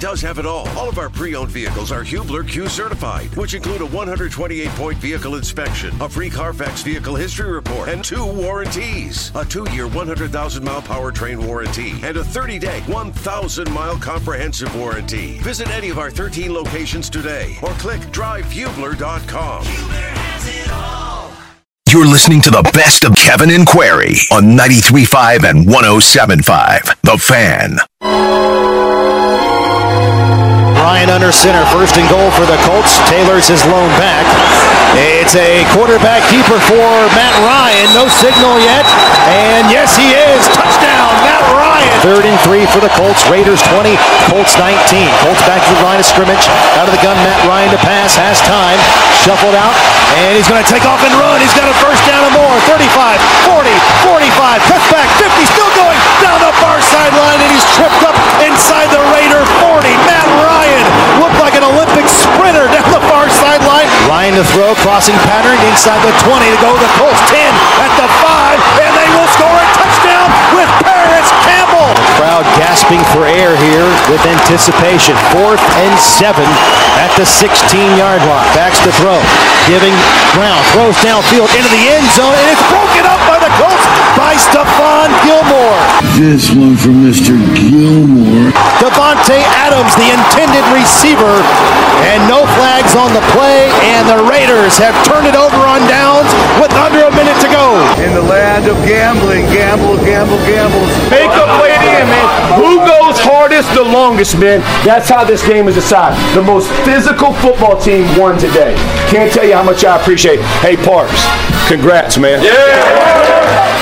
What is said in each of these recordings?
does have it all. All of our pre-owned vehicles are Hubler Q certified, which include a 128-point vehicle inspection, a free Carfax vehicle history report, and two warranties: a two-year 100,000-mile powertrain warranty and a 30-day 1,000-mile comprehensive warranty. Visit any of our 13 locations today, or click drivehubler.com. You're listening to the best of Kevin and Query on 93.5 and 107.5. The Fan. Ryan under center, first and goal for the Colts. Taylor's his lone back. It's a quarterback keeper for Matt Ryan. No signal yet. And yes, he is. Touchdown, Matt Ryan. Third and three for the Colts. Raiders 20, Colts 19. Colts back to the line of scrimmage. Out of the gun, Matt Ryan to pass. Has time. Shuffled out. And he's going to take off and run. He's got a first down and more. 35, 40, 45. Cuts back. 50. Still going down the far sideline. And he's tripped up inside the Raider 40. Matt Ryan looked like an Olympic sprinter down the far to throw. Crossing pattern inside the 20 to go. To the Colts 10 at the 5. And they will score a touchdown with Parris Campbell. The Crowd gasping for air here with anticipation. Fourth and seven at the 16-yard line. Backs to throw. Giving ground. Throws downfield into the end zone. And it's broken up by the Colts by Stephon Gilmore. This one for Mr. Gilmore. Davante Adams, the intended receiver. And no flags on the play. And the Raiders have turned it over on downs with under a minute to go. In the land of gambling, gamble, gamble, gamble. Make a play at man. Who goes hardest the longest, man? That's how this game is decided. The most physical football team won today. Can't tell you how much I appreciate. Hey, Parks, congrats, man. Yeah.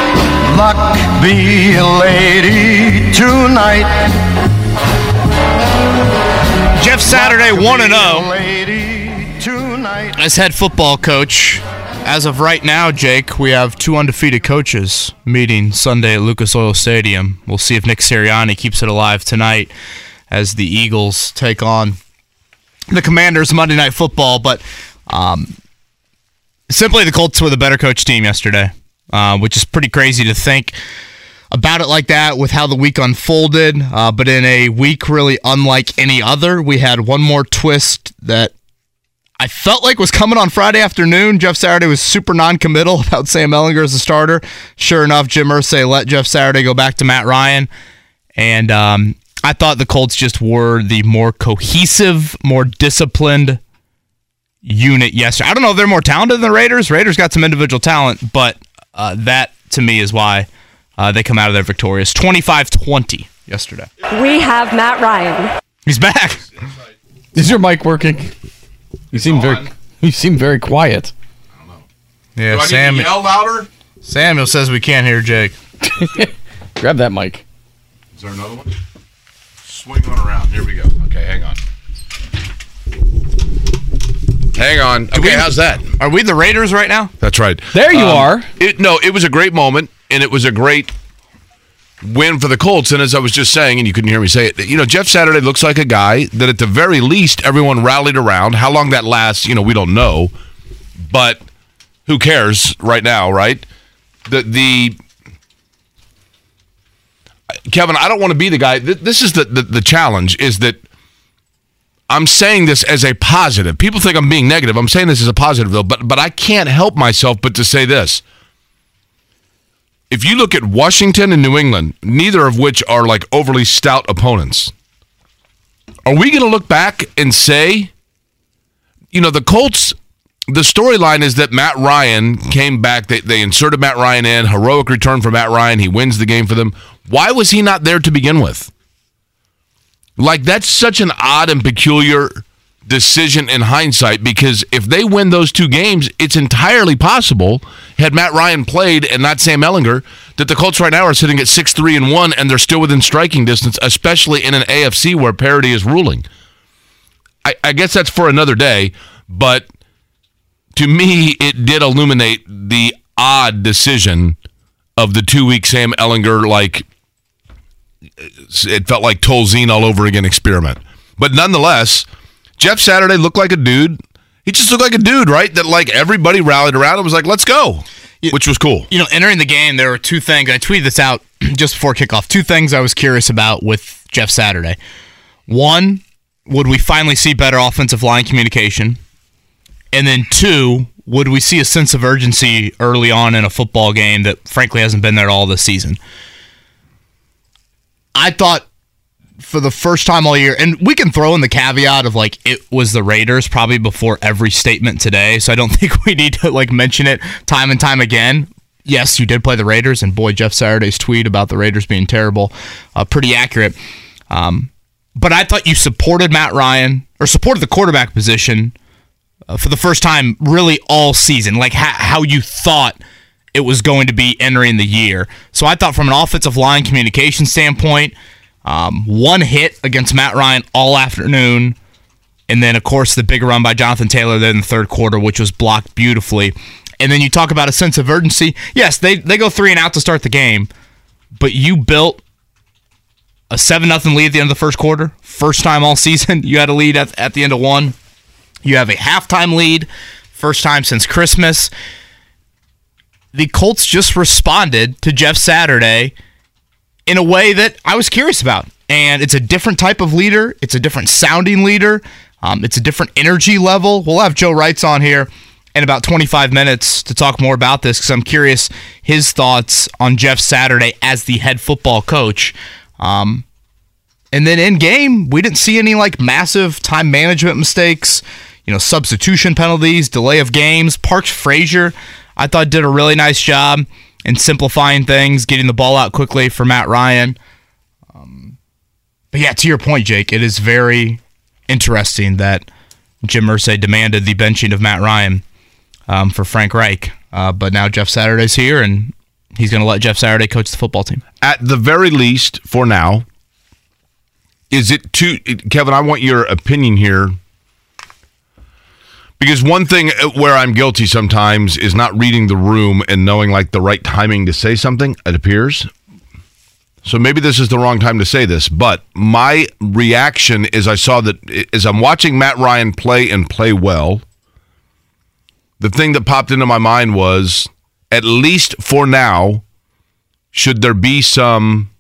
Luck be a lady tonight. Jeff Saturday 1 0 Lady tonight. as head football coach. As of right now, Jake, we have two undefeated coaches meeting Sunday at Lucas Oil Stadium. We'll see if Nick Sirianni keeps it alive tonight as the Eagles take on the Commanders Monday Night Football. But um, simply, the Colts were the better coach team yesterday, uh, which is pretty crazy to think about it like that with how the week unfolded. Uh, but in a week really unlike any other, we had one more twist that I felt like was coming on Friday afternoon. Jeff Saturday was super non-committal about Sam Ehlinger as a starter. Sure enough, Jim Irsay let Jeff Saturday go back to Matt Ryan, and um, I thought the Colts just were the more cohesive, more disciplined unit yesterday. I don't know if they're more talented than the Raiders. Raiders got some individual talent, but uh, that to me is why uh, they come out of there victorious. 25-20 yesterday. We have Matt Ryan. He's back. Is your mic working? You seem very you seem very quiet. Yeah, Sam. yell louder? Samuel says we can't hear Jake. Grab that mic. Is there another one? Swing one around. Here we go. Okay, hang on. Hang on. Okay, we- how's that? Are we the Raiders right now? That's right. There you Um, are. It, no, it was a great moment, and it was a great win for the Colts. And as I was just saying, and you couldn't hear me say it, you know, Jeff Saturday looks like a guy that at the very least everyone rallied around. How long that lasts, you know, we don't know, but who cares right now, right? The the Kevin, I don't want to be the guy. This is the, the the challenge is that I'm saying this as a positive. People think I'm being negative. I'm saying this as a positive though, but but I can't help myself but to say this. If you look at Washington and New England, neither of which are like overly stout opponents, are we going to look back and say, you know, the Colts? The storyline is that Matt Ryan came back. They, they inserted Matt Ryan in. Heroic return for Matt Ryan. He wins the game for them. Why was he not there to begin with? Like that's such an odd and peculiar decision in hindsight because if they win those two games, it's entirely possible had Matt Ryan played and not Sam Ehlinger that the Colts right now are sitting at 6-3 and 1 and they're still within striking distance, especially in an AFC where parity is ruling. I, I guess that's for another day, but to me it did illuminate the odd decision of the two week Sam Ehlinger like it felt like Tolzien all over again experiment. But nonetheless, Jeff Saturday looked like a dude. He just looked like a dude, right? That like everybody rallied around and was like, "Let's go," which was cool. You know, entering the game, there were two things. I tweeted this out just before kickoff. Two things I was curious about with Jeff Saturday. One, would we finally see better offensive line communication? And then two, would we see a sense of urgency early on in a football game that frankly hasn't been there all this season? I thought for the first time all year, and we can throw in the caveat of like it was the Raiders probably before every statement today, so I don't think we need to like mention it time and time again. Yes, you did play the Raiders, and boy, Jeff Saturday's tweet about the Raiders being terrible, uh, pretty accurate. Um, but I thought you supported Matt Ryan or supported the quarterback position uh, for the first time really all season, like ha- how you thought it was going to be entering the year. So I thought from an offensive line communication standpoint, um, one hit against Matt Ryan all afternoon, and then of course the big run by Jonathan Taylor there in the third quarter, which was blocked beautifully. And then you talk about a sense of urgency. Yes, they they go three and out to start the game, but you built a seven nothing lead at the end of the first quarter. First time all season, you had a lead at, at the end of one. You have a halftime lead, first time since Christmas. The Colts just responded to Jeff Saturday in a way that I was curious about. And it's a different type of leader, it's a different sounding leader, um, it's a different energy level. We'll have Joe Reitz on here in about 25 minutes to talk more about this because I'm curious his thoughts on Jeff Saturday as the head football coach. Um, and then in game, we didn't see any like massive time management mistakes, you know, substitution penalties, delay of games. Parks Frazier, I thought did a really nice job in simplifying things, getting the ball out quickly for Matt Ryan. Um, but yeah, to your point, Jake, it is very interesting that Jim Irsay demanded the benching of Matt Ryan um, for Frank Reich. Uh, but now Jeff Saturday's here, and he's going to let Jeff Saturday coach the football team. At the very least, for now, is it too, Kevin? I want your opinion here. Because one thing uh, where I'm guilty sometimes is not reading the room and knowing like the right timing to say something, it appears. So maybe this is the wrong time to say this, but my reaction is I saw that as I'm watching Matt Ryan play and play well, the thing that popped into my mind was at least for now, should there be some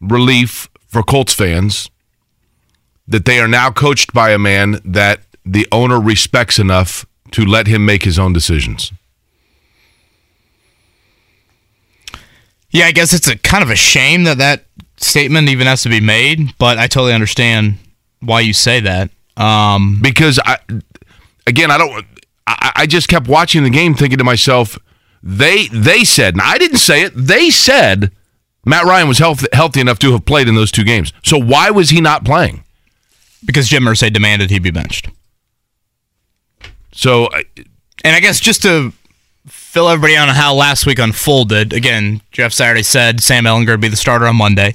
relief for Colts fans that they are now coached by a man that the owner respects enough to let him make his own decisions? Yeah, I guess it's a kind of a shame that that statement even has to be made, but I totally understand why you say that. Um, because I, again, I don't. I, I just kept watching the game, thinking to myself, they they said, and I didn't say it. They said Matt Ryan was health, healthy enough to have played in those two games. So why was he not playing? Because Jim Irsay demanded he be benched. So, and I guess just to fill everybody on how last week unfolded. Again, Jeff Saturday said Sam Ehlinger would be the starter on Monday.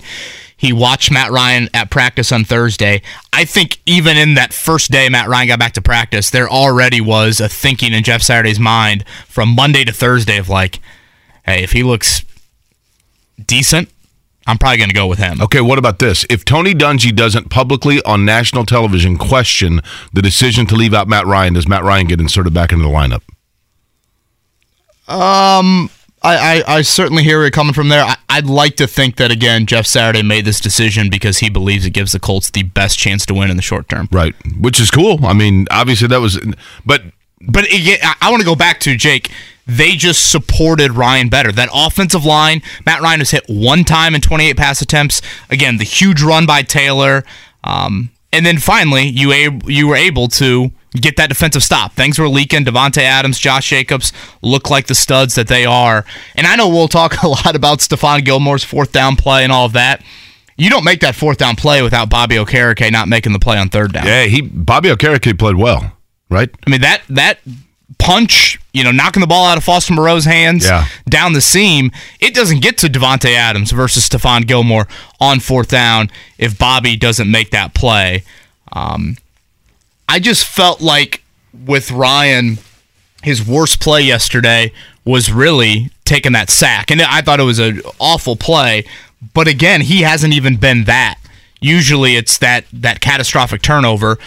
He watched Matt Ryan at practice on Thursday. I think even in that first day Matt Ryan got back to practice, there already was a thinking in Jeff Saturday's mind from Monday to Thursday of like, hey, if he looks decent, I'm probably going to go with him. Okay, what about this? If Tony Dungy doesn't publicly on national television question the decision to leave out Matt Ryan, does Matt Ryan get inserted back into the lineup? Um, I, I, I certainly hear it coming from there. I, would like to think that again, Jeff Saturday made this decision because he believes it gives the Colts the best chance to win in the short term. Right, which is cool. I mean, obviously that was, but but again, I want to go back to Jake. They just supported Ryan better. That offensive line, Matt Ryan has hit one time in 28 pass attempts. Again, the huge run by Taylor, um, and then finally you you were able to get that defensive stop. Things were leaking. Davante Adams, Josh Jacobs look like the studs that they are. And I know we'll talk a lot about Stephon Gilmore's fourth down play and all of that. You don't make that fourth down play without Bobby Okereke not making the play on third down. Yeah, he Bobby Okereke played well, right? I mean that that punch, you know, knocking the ball out of Foster Moreau's hands yeah. down the seam, it doesn't get to Davante Adams versus Stephon Gilmore on fourth down if Bobby doesn't make that play. Um, I just felt like with Ryan, his worst play yesterday was really taking that sack, and I thought it was an awful play. But again, he hasn't even been that. Usually, it's that that catastrophic turnover.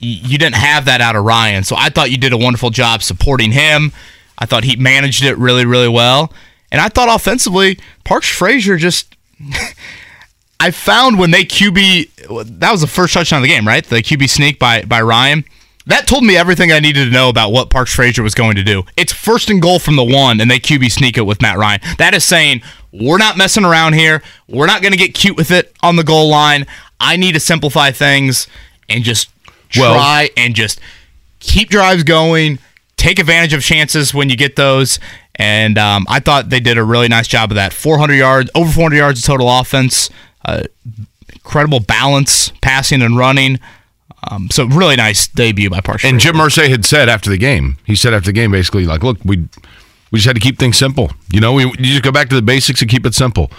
You didn't have that out of Ryan, so I thought you did a wonderful job supporting him. I thought he managed it really, really well, and I thought offensively, Parks Frazier just. I found when they QB that was the first touchdown of the game, right? The QB sneak by by Ryan. That told me everything I needed to know about what Parks Frazier was going to do. It's first and goal from the one, and they QB sneak it with Matt Ryan. That is saying we're not messing around here. We're not going to get cute with it on the goal line. I need to simplify things and just Well- try and just keep drives going. Take advantage of chances when you get those. And um, I thought they did a really nice job of that. 400 yards, over 400 yards of total offense. Uh, incredible balance, passing and running. Um, so really nice debut by Parks. And Jim Irsay had said after the game, he said after the game, basically, like, look, we we just had to keep things simple. You know, we you just go back to the basics and keep it simple.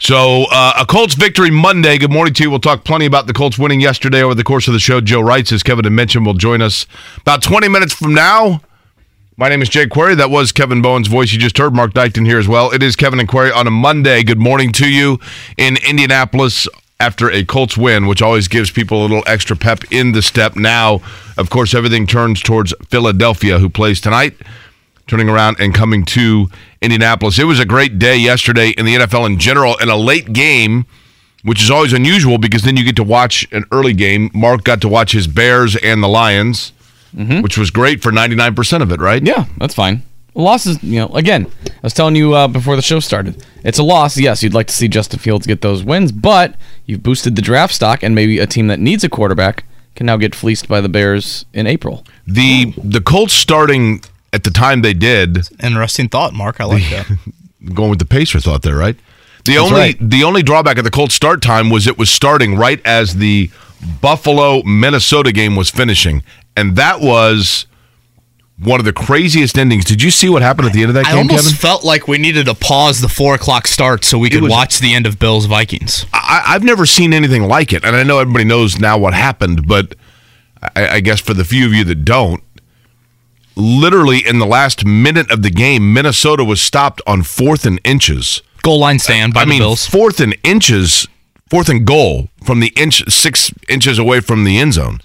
So uh, a Colts victory Monday. Good morning to you. We'll talk plenty about the Colts winning yesterday over the course of the show. Joe Reitz, as Kevin had mentioned, will join us about 20 minutes from now. My name is Jake Query. That was Kevin Bowen's voice you just heard. Mark Dykton here as well. It is Kevin and Query on a Monday. Good morning to you in Indianapolis after a Colts win, which always gives people a little extra pep in the step. Now, of course, everything turns towards Philadelphia, who plays tonight, turning around and coming to Indianapolis. It was a great day yesterday in the NFL in general, and a late game, which is always unusual because then you get to watch an early game. Mark got to watch his Bears and the Lions, which was great for 99% of it, right? Yeah, that's fine. Losses, you know, again, I was telling you uh, before the show started. It's a loss. Yes, you'd like to see Justin Fields get those wins, but you've boosted the draft stock, and maybe a team that needs a quarterback can now get fleeced by the Bears in April. The the Colts starting at the time they did, Interesting thought, Mark. I like that. going with the Pacer thought there, right? The That's only right. the only drawback of the Colts start time was it was starting right as the Buffalo Minnesota game was finishing, and that was one of the craziest endings. Did you see what happened at the end of that I game, almost Kevin? felt like we needed to pause the four o'clock start so we could was- watch the end of Bills Vikings. I, I've never seen anything like it, and I know everybody knows now what happened, but I, I guess for the few of you that don't, literally in the last minute of the game, Minnesota was stopped on fourth and inches. Goal line stand by I the mean, Bills. fourth and inches, fourth and goal from the inch six inches away from the end zone.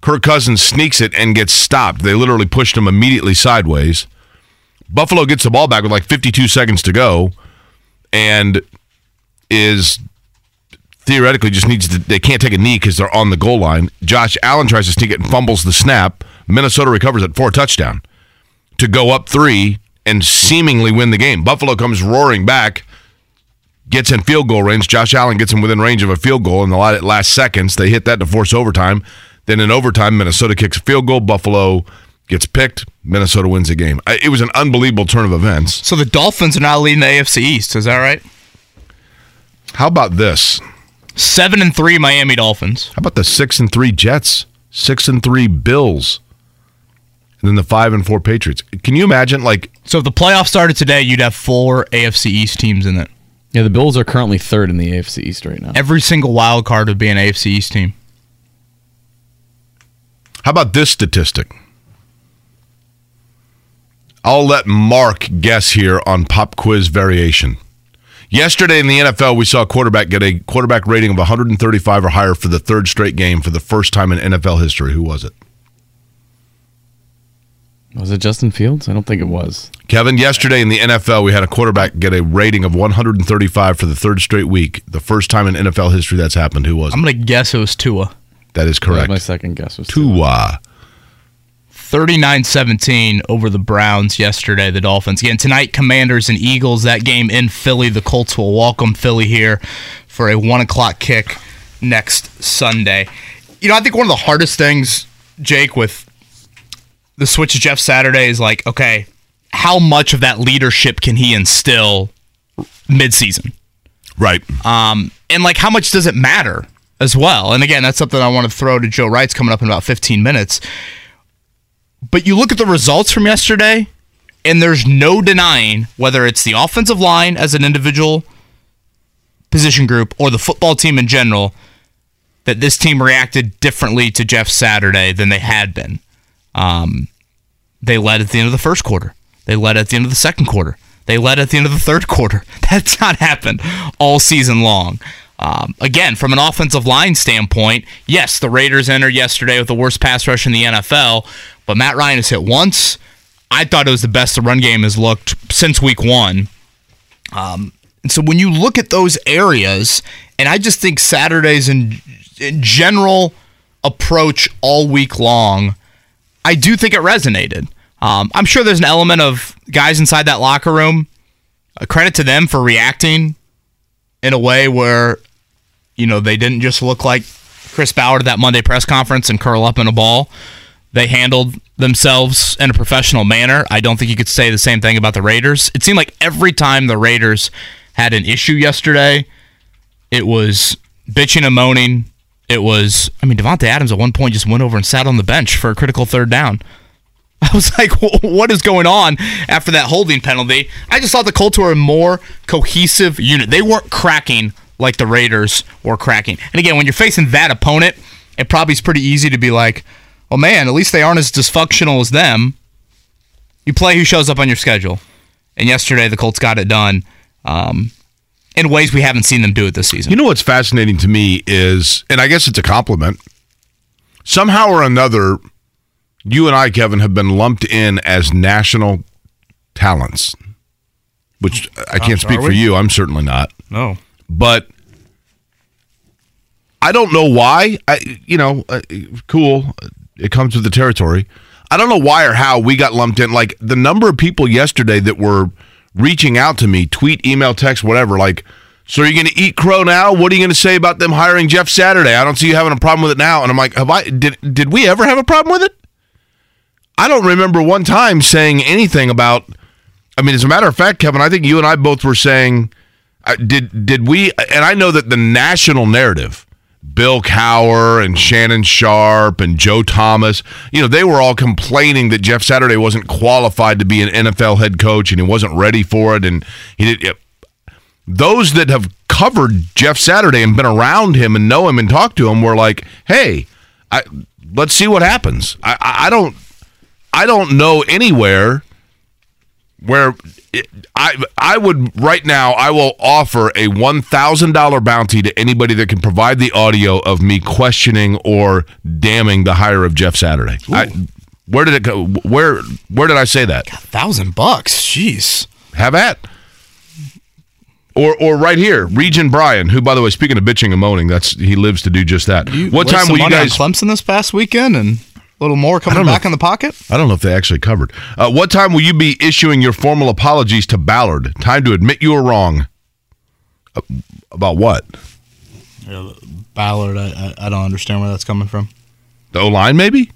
Kirk Cousins sneaks it and gets stopped. They literally pushed him immediately sideways. Buffalo gets the ball back with like 52 seconds to go, and is theoretically just needs to. They can't take a knee because they're on the goal line. Josh Allen tries to sneak it and fumbles the snap. Minnesota recovers it four touchdown to go up three and seemingly win the game. Buffalo comes roaring back, gets in field goal range. Josh Allen gets him within range of a field goal in the la- last seconds. They hit that to force overtime. Then in overtime, Minnesota kicks a field goal. Buffalo gets picked. Minnesota wins the game. It was an unbelievable turn of events. So the Dolphins are now leading the AFC East. Is that right? How about this? Seven and three Miami Dolphins. How about the six and three Jets, six and three Bills, then the five and four Patriots? Can you imagine? Like So if the playoffs started today, you'd have four AFC East teams in it. Yeah, the Bills are currently third in the AFC East right now. Every single wild card would be an AFC East team. How about this statistic? I'll let Mark guess here on pop quiz variation. Yesterday in the NFL, we saw a quarterback get a quarterback rating of 135 or higher for the third straight game for the first time in NFL history. Who was it? Was it Justin Fields? I don't think it was. Kevin, yesterday in the NFL, we had a quarterback get a rating of 135 for the third straight week. The first time in NFL history that's happened. Who was it? I'm going to guess it was Tua. That is That correct. my second guess was Tua. 39-17 over the Browns yesterday, the Dolphins. Again, tonight, Commanders and Eagles. That game in Philly. The Colts will welcome Philly here for a 1 o'clock kick next Sunday. You know, I think one of the hardest things, Jake, with the switch to Jeff Saturday is like, okay, how much of that leadership can he instill midseason? Right. Um, and like, how much does it matter as well? And again, that's something I want to throw to Joe Reitz coming up in about 15 minutes. But you look at the results from yesterday, and there's no denying whether it's the offensive line as an individual position group or the football team in general that this team reacted differently to Jeff Saturday than they had been. Um, they led at the end of the first quarter. They led at the end of the second quarter. They led at the end of the third quarter. That's not happened all season long. Um, again, from an offensive line standpoint, yes, the Raiders entered yesterday with the worst pass rush in the NFL, but Matt Ryan has hit once. I thought it was the best the run game has looked since week one. Um, And so when you look at those areas, and I just think Saturdays in, in general approach all week long, I do think it resonated. Um, I'm sure there's an element of guys inside that locker room. A credit to them for reacting in a way where, you know, they didn't just look like Chris Ballard at that Monday press conference and curl up in a ball. They handled themselves in a professional manner. I don't think you could say the same thing about the Raiders. It seemed like every time the Raiders had an issue yesterday, it was bitching and moaning. It was, I mean, Davante Adams at one point just went over and sat on the bench for a critical third down. I was like, what is going on after that holding penalty? I just thought the Colts were a more cohesive unit. They weren't cracking like the Raiders were cracking. And again, when you're facing that opponent, it probably is pretty easy to be like, well, man, at least they aren't as dysfunctional as them. You play who shows up on your schedule. And yesterday, the Colts got it done um, in ways we haven't seen them do it this season. You know what's fascinating to me is, and I guess it's a compliment, somehow or another, you and I, Kevin, have been lumped in as national talents, which I can't Uh, speak for you. I'm certainly not. No. But I don't know why. I, you know, uh, cool. It comes with the territory. I don't know why or how we got lumped in. Like the number of people yesterday that were reaching out to me, tweet, email, text, whatever. Like, so are you going to eat crow now? What are you going to say about them hiring Jeff Saturday? I don't see you having a problem with it now. And I'm like, have I? Did did we ever have a problem with it? I don't remember one time saying anything about. I mean, as a matter of fact, Kevin, I think you and I both were saying, uh, did did we? And I know that the national narrative, Bill Cowher and Shannon Sharpe and Joe Thomas, you know, they were all complaining that Jeff Saturday wasn't qualified to be an NFL head coach and he wasn't ready for it, and he did. Those that have covered Jeff Saturday and been around him and know him and talked to him were like, "Hey, I, let's see what happens." I, I, I don't, I don't know anywhere where it, I I would right now I will offer a one thousand dollar bounty to anybody that can provide the audio of me questioning or damning the hire of Jeff Saturday. I, where did it go? Where where did I say that? A thousand bucks. Jeez. Have at. Or or right here, Region Brian, who by the way, speaking of bitching and moaning, that's he lives to do just that. what time will you guys? Clemson this past weekend and a little more coming back if- in the pocket? I don't know if they actually covered. Uh, what time will you be issuing your formal apologies to Ballard? Time to admit you were wrong. Uh, about what? Ballard, I, I, I don't understand where that's coming from. The O line, maybe?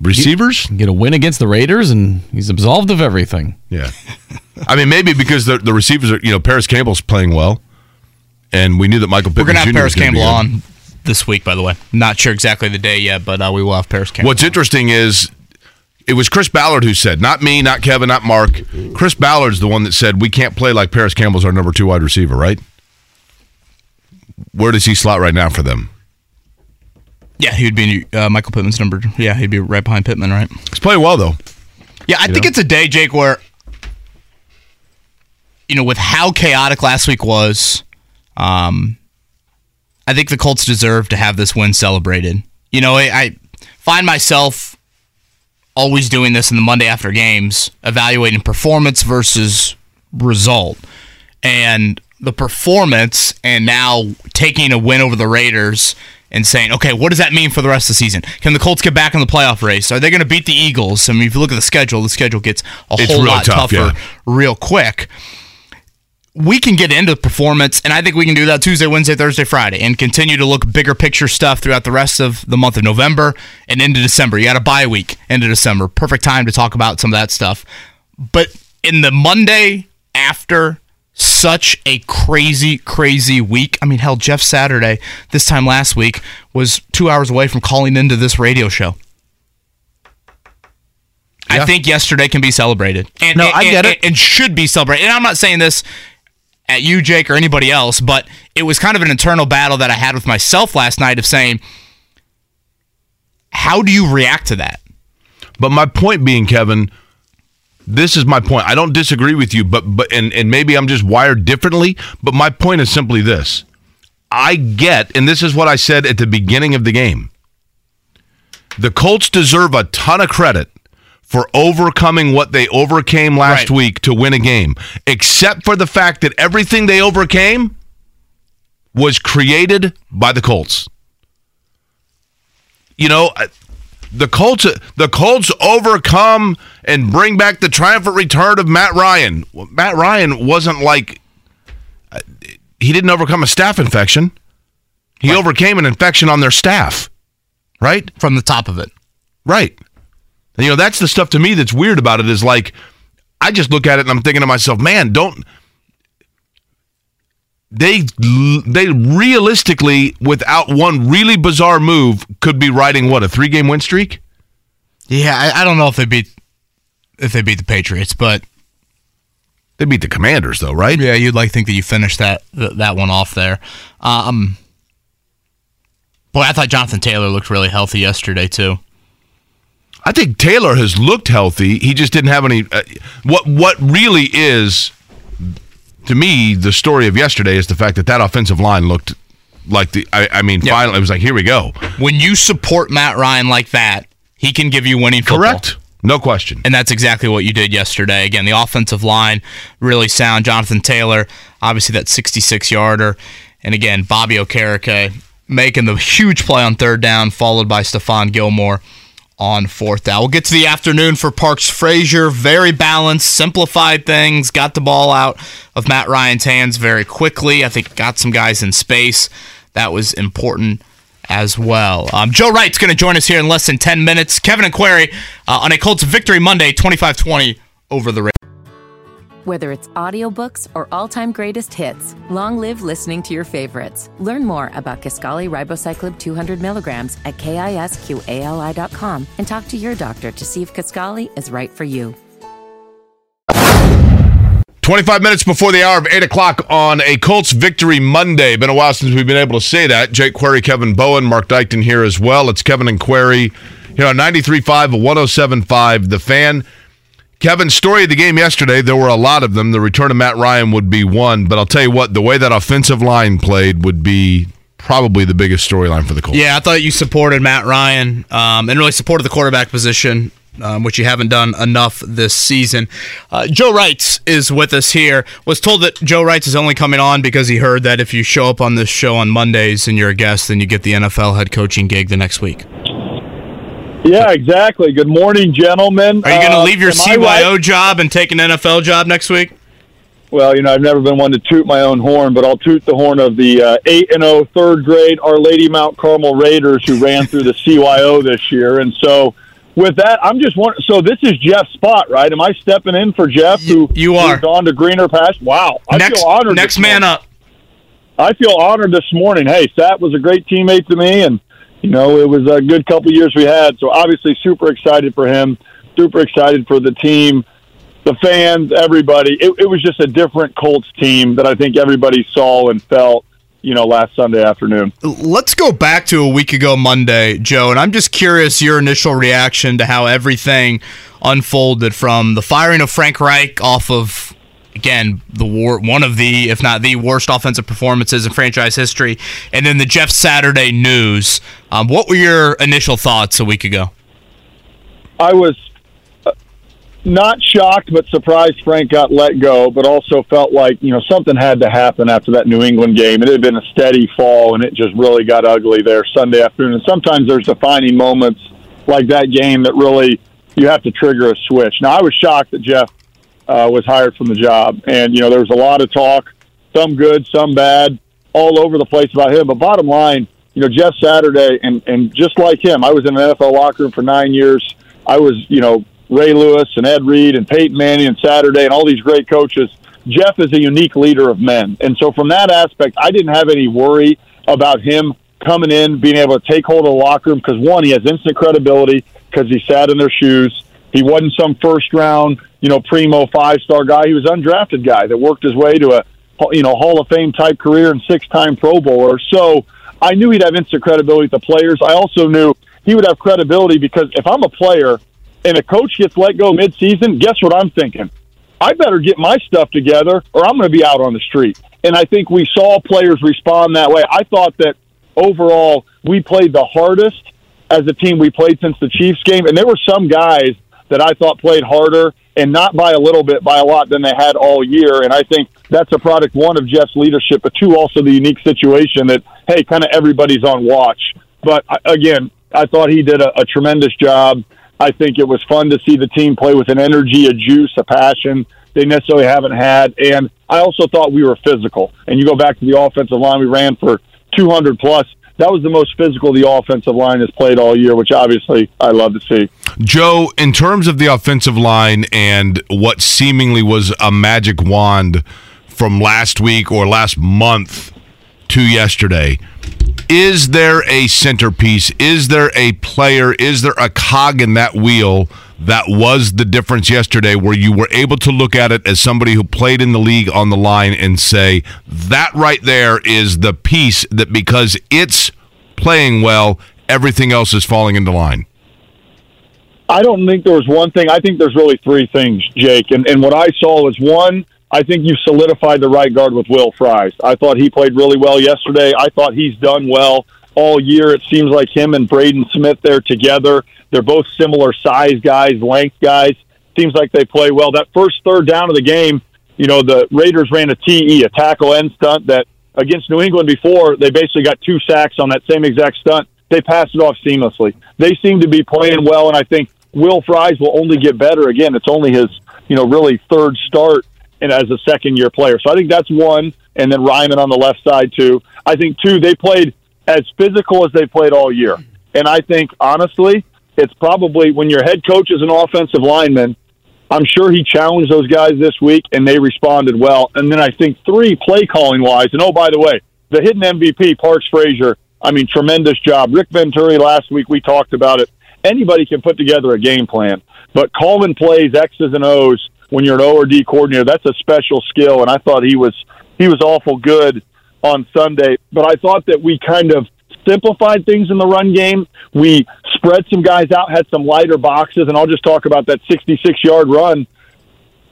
Receivers? Get a win against the Raiders, and he's absolved of everything. Yeah. I mean, maybe because the, the receivers are, you know, Parris Campbell's playing well, and we knew that Michael We're going to have Jr. Parris was Campbell on this week, by the way. Not sure exactly the day yet, but uh, we will have Parris Campbell. What's interesting is it was Chris Ballard who said, not me, not Kevin, not Mark. Chris Ballard's the one that said we can't play like Parris Campbell's our number two wide receiver, right? Where does he slot right now for them? Yeah, he would be uh, Michael Pittman's number. Yeah, he'd be right behind Pittman, right? He's playing well though. Yeah, I think know? it's a day, Jake, where you know, with how chaotic last week was, um, I think the Colts deserve to have this win celebrated. You know, I, I find myself always doing this in the Monday after games, evaluating performance versus result. And the performance, and now taking a win over the Raiders and saying, okay, what does that mean for the rest of the season? Can the Colts get back in the playoff race? Are they going to beat the Eagles? I mean, if you look at the schedule, the schedule gets a It's whole lot tough, tougher yeah. real quick we can get into performance, and I think we can do that Tuesday, Wednesday, Thursday, Friday, and continue to look bigger picture stuff throughout the rest of the month of November and into December. You got a bye week into December. Perfect time to talk about some of that stuff. But in the Monday after such a crazy, crazy week, I mean, hell, Jeff Saturday, this time last week, was two hours away from calling into this radio show. I think yesterday can be celebrated. And, No, and- I get and- it. And should be celebrated. And I'm not saying this at you, Jake, or anybody else, but it was kind of an internal battle that I had with myself last night of saying, how do you react to that? But my point being, Kevin, this is my point. I don't disagree with you, but but and, and maybe I'm just wired differently, but my point is simply this. I get, and this is what I said at the beginning of the game. The Colts deserve a ton of credit for overcoming what they overcame last Right. week to win a game, except for the fact that everything they overcame was created by the Colts. You know, the Colts the Colts overcome and bring back the triumphant return of Matt Ryan. Well, Matt Ryan wasn't like uh, he didn't overcome a staph infection. He overcame an infection on their staff. Right? From the top of it. Right. And, you know, that's the stuff to me that's weird about it is like I just look at it and I'm thinking to myself, man, don't they they realistically without one really bizarre move could be riding what a three game win streak Yeah, I, I don't know if they beat if they beat the Patriots, but they beat the commanders though right yeah, you'd like think that you finished that th- that one off there. Um, boy, I thought Jonathan Taylor looked really healthy yesterday too. I think taylor has looked healthy he just didn't have any uh, what what really is to me the story of yesterday is the fact that that offensive line looked like the i, I mean Yeah. finally it was like here we go When you support Matt Ryan like that, he can give you winning football. correct no question And that's exactly what you did yesterday. Again, the offensive line really sound. Jonathan Taylor, obviously that 66 yarder. And again, Bobby Okereke making the huge play on third down, followed by Stephon Gilmore on fourth down. We'll get to the afternoon for Parks Frazier. Very balanced, simplified things. Got the ball out of Matt Ryan's hands very quickly. I think got some guys in space. That was important as well. Um, Joe Reitz's going to join us here in less than 10 minutes. Kevin and Query uh, on a Colts victory Monday, 25 20 over the Raiders. Whether it's audiobooks or all-time greatest hits, long live listening to your favorites. Learn more about Kisqali Ribociclib 200 milligrams at kisqali.com and talk to your doctor to see if Kisqali is right for you. 25 minutes before the hour of 8 o'clock on a Colts victory Monday. Been a while since we've been able to say that. Jake Query, Kevin Bowen, Mark Dykton here as well. It's Kevin and Query here on 93.5, 107.5, The Fan. Kevin, story of the game yesterday, there were a lot of them. The return of Matt Ryan would be one, but I'll tell you what, the way that offensive line played would be probably the biggest storyline for the Colts. Yeah, I thought you supported Matt Ryan um, and really supported the quarterback position, um, which you haven't done enough this season. Uh, Joe Reitz is with us here. Was told that Joe Reitz is only coming on because he heard that if you show up on this show on Mondays and you're a guest, then you get the NFL head coaching gig the next week. Yeah, exactly. Good morning, gentlemen. Are you going to Uh, leave your CYO right? job and take an NFL job next week? Well, you know, I've never been one to toot my own horn, but I'll toot the horn of the uh, eight and zero third grade Our Lady Mount Carmel Raiders who ran through the CYO this year. And so, with that, I'm just wondering. So this is Jeff's spot, right? Am I stepping in for Jeff? Who you are. on to greener pastures? Wow, I next feel honored. next man morning. up. I feel honored this morning. Hey, Sat was a great teammate to me, and you know it was a good couple years we had. So obviously, super excited for him. Super excited for the team, the fans, everybody. It, it was just a different Colts team that I think everybody saw and felt. You know, last Sunday afternoon. Let's go back to a week ago Monday, Joe, and I'm just curious your initial reaction to how everything unfolded from the firing of Frank Reich off of again the war one of the if not the worst offensive performances in franchise history, and then the Jeff Saturday news. Um, what were your initial thoughts a week ago? I was uh, not shocked, but surprised Frank got let go, but also felt like, you know, something had to happen after that New England game. It had been a steady fall, and it just really got ugly there Sunday afternoon. And sometimes there's defining moments like that game that really you have to trigger a switch. Now, I was shocked that Jeff uh, was hired from the job. And, you know, there was a lot of talk, some good, some bad, all over the place about him. But bottom line, you know, Jeff Saturday, and, and just like him, I was in an NFL locker room for nine years. I was, you know, Ray Lewis and Ed Reed and Peyton Manning and Saturday and all these great coaches. Jeff is a unique leader of men. And so from that aspect, I didn't have any worry about him coming in, being able to take hold of the locker room because one, he has instant credibility because he sat in their shoes. He wasn't some first round, you know, primo five star guy. He was undrafted guy that worked his way to a, you know, Hall of Fame type career and six time Pro Bowler. So I knew he'd have instant credibility with the players. I also knew he would have credibility because if I'm a player and a coach gets let go mid season, guess what I'm thinking? I better get my stuff together or I'm going to be out on the street. And I think we saw players respond that way. I thought that overall we played the hardest as a team we played since the Chiefs game. And there were some guys that I thought played harder and not by a little bit, by a lot than they had all year. And I think that's a product one of Jeff's leadership, but two also the unique situation that hey, kind of everybody's on watch. But uh, again, I thought he did a, a tremendous job. I think it was fun to see the team play with an energy, a juice, a passion they necessarily haven't had. And I also thought we were physical. And you go back to the offensive line, we ran for 200 plus. That was the most physical the offensive line has played all year, which obviously I love to see. Joe, in terms of the offensive line and what seemingly was a magic wand from last week or last month to yesterday, is there a centerpiece? Is there a player? Is there a cog in that wheel that was the difference yesterday where you were able to look at it as somebody who played in the league on the line and say, that right there is the piece that because it's playing well, everything else is falling into line? I don't think there was one thing. I think there's really three things, Jake. And, and what I saw was one, I think you solidified the right guard with Will Fries. I thought he played really well yesterday. I thought he's done well all year. It seems like him and Braden Smith there together. They're both similar size guys, length guys. Seems like they play well. That first third down of the game, you know, the Raiders ran a TE, a tackle end stunt that against New England before, they basically got two sacks on that same exact stunt. They passed it off seamlessly. They seem to be playing well, and I think Will Fries will only get better. Again, it's only his, you know, really third start and as a second year player. So I think that's one. And then Raimann on the left side too. I think two, they played as physical as they played all year. And I think honestly, it's probably when your head coach is an offensive lineman, I'm sure he challenged those guys this week and they responded well. And then I think three play calling wise, and oh by the way, the hidden MVP, Parks Frazier, I mean, tremendous job. Rick Venturi last week we talked about it. Anybody can put together a game plan. But calling plays X's and O's when you're an O or D coordinator, that's a special skill. And I thought he was he was awful good on Sunday. But I thought that we kind of simplified things in the run game. We spread some guys out, had some lighter boxes, and I'll just talk about that 66 yard run.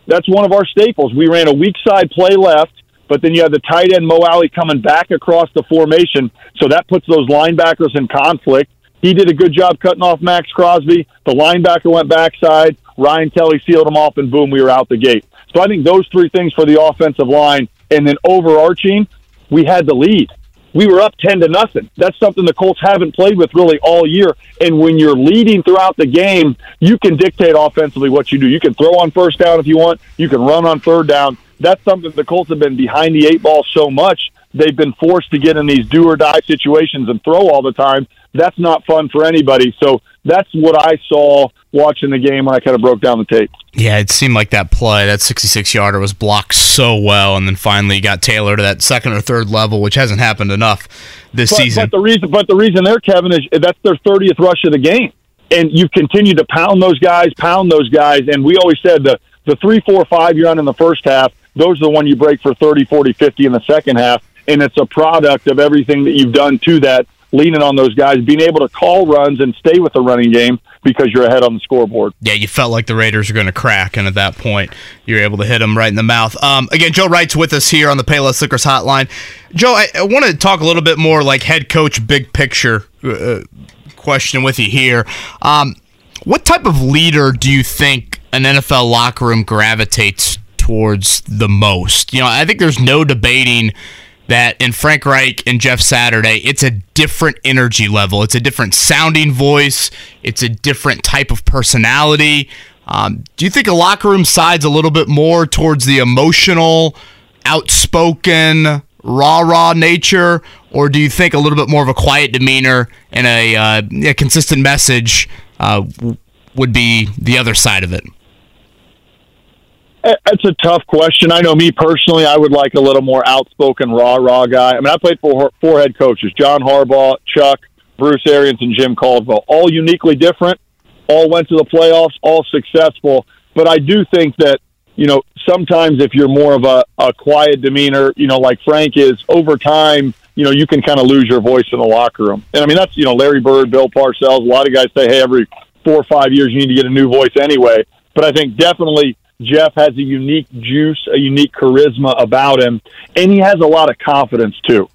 That's one of our staples. We ran a weak side play left, but then you have the tight end Mo Alley coming back across the formation, so that puts those linebackers in conflict. He did a good job cutting off Maxx Crosby. The linebacker went backside. Ryan Kelly sealed him off, and boom, we were out the gate. So I think those three things for the offensive line, and then overarching, we had the lead. We were up ten to nothing. That's something the Colts haven't played with really all year. And when you're leading throughout the game, you can dictate offensively what you do. You can throw on first down if you want. You can run on third down. That's something the Colts have been behind the eight ball so much they've been forced to get in these do or die situations and throw all the time. That's not fun for anybody. So that's what I saw watching the game when I kind of broke down the tape. Yeah, it seemed like that play, that 66 yarder, was blocked so well, and then finally got Taylor to that second or third level, which hasn't happened enough this but, season. But the reason, but the reason there, Kevin, is that's their 30th rush of the game, and you've continued to pound those guys, pound those guys, and we always said the the three, four, five you run in the first half, those are the one you break for 30, 40, 50 in the second half, and it's a product of everything that you've done to that leaning on those guys, being able to call runs and stay with the running game because you're ahead on the scoreboard. Yeah, you felt like the Raiders are going to crack, and at that point, you're able to hit them right in the mouth. Um, again, Joe Reitz's with us here on the Payless Liquors Hotline. Joe, I, I want to talk a little bit more like head coach, big picture uh, question with you here. Um, what type of leader do you think an NFL locker room gravitates towards the most? You know, I think there's no debating that in Frank Reich and Jeff Saturday, it's a different energy level. It's a different sounding voice. It's a different type of personality. Um, do you think a locker room sides a little bit more towards the emotional, outspoken, rah rah nature, or do you think a little bit more of a quiet demeanor and a, uh, a consistent message uh, would be the other side of it? Uh, it's a tough question. I know me personally, I would like a little more outspoken, raw, raw guy. I mean, I played for four head coaches: John Harbaugh, Chuck, Bruce Arians, and Jim Caldwell. All uniquely different. All went to the playoffs. All successful. But I do think that you know sometimes if you're more of a, a quiet demeanor, you know, like Frank is, over time, you know, you can kind of lose your voice in the locker room. And I mean, that's you know, Larry Bird, Bill Parcells. A lot of guys say, hey, every four or five years you need to get a new voice anyway. But I think definitely Jeff has a unique juice, a unique charisma about him, and he has a lot of confidence too.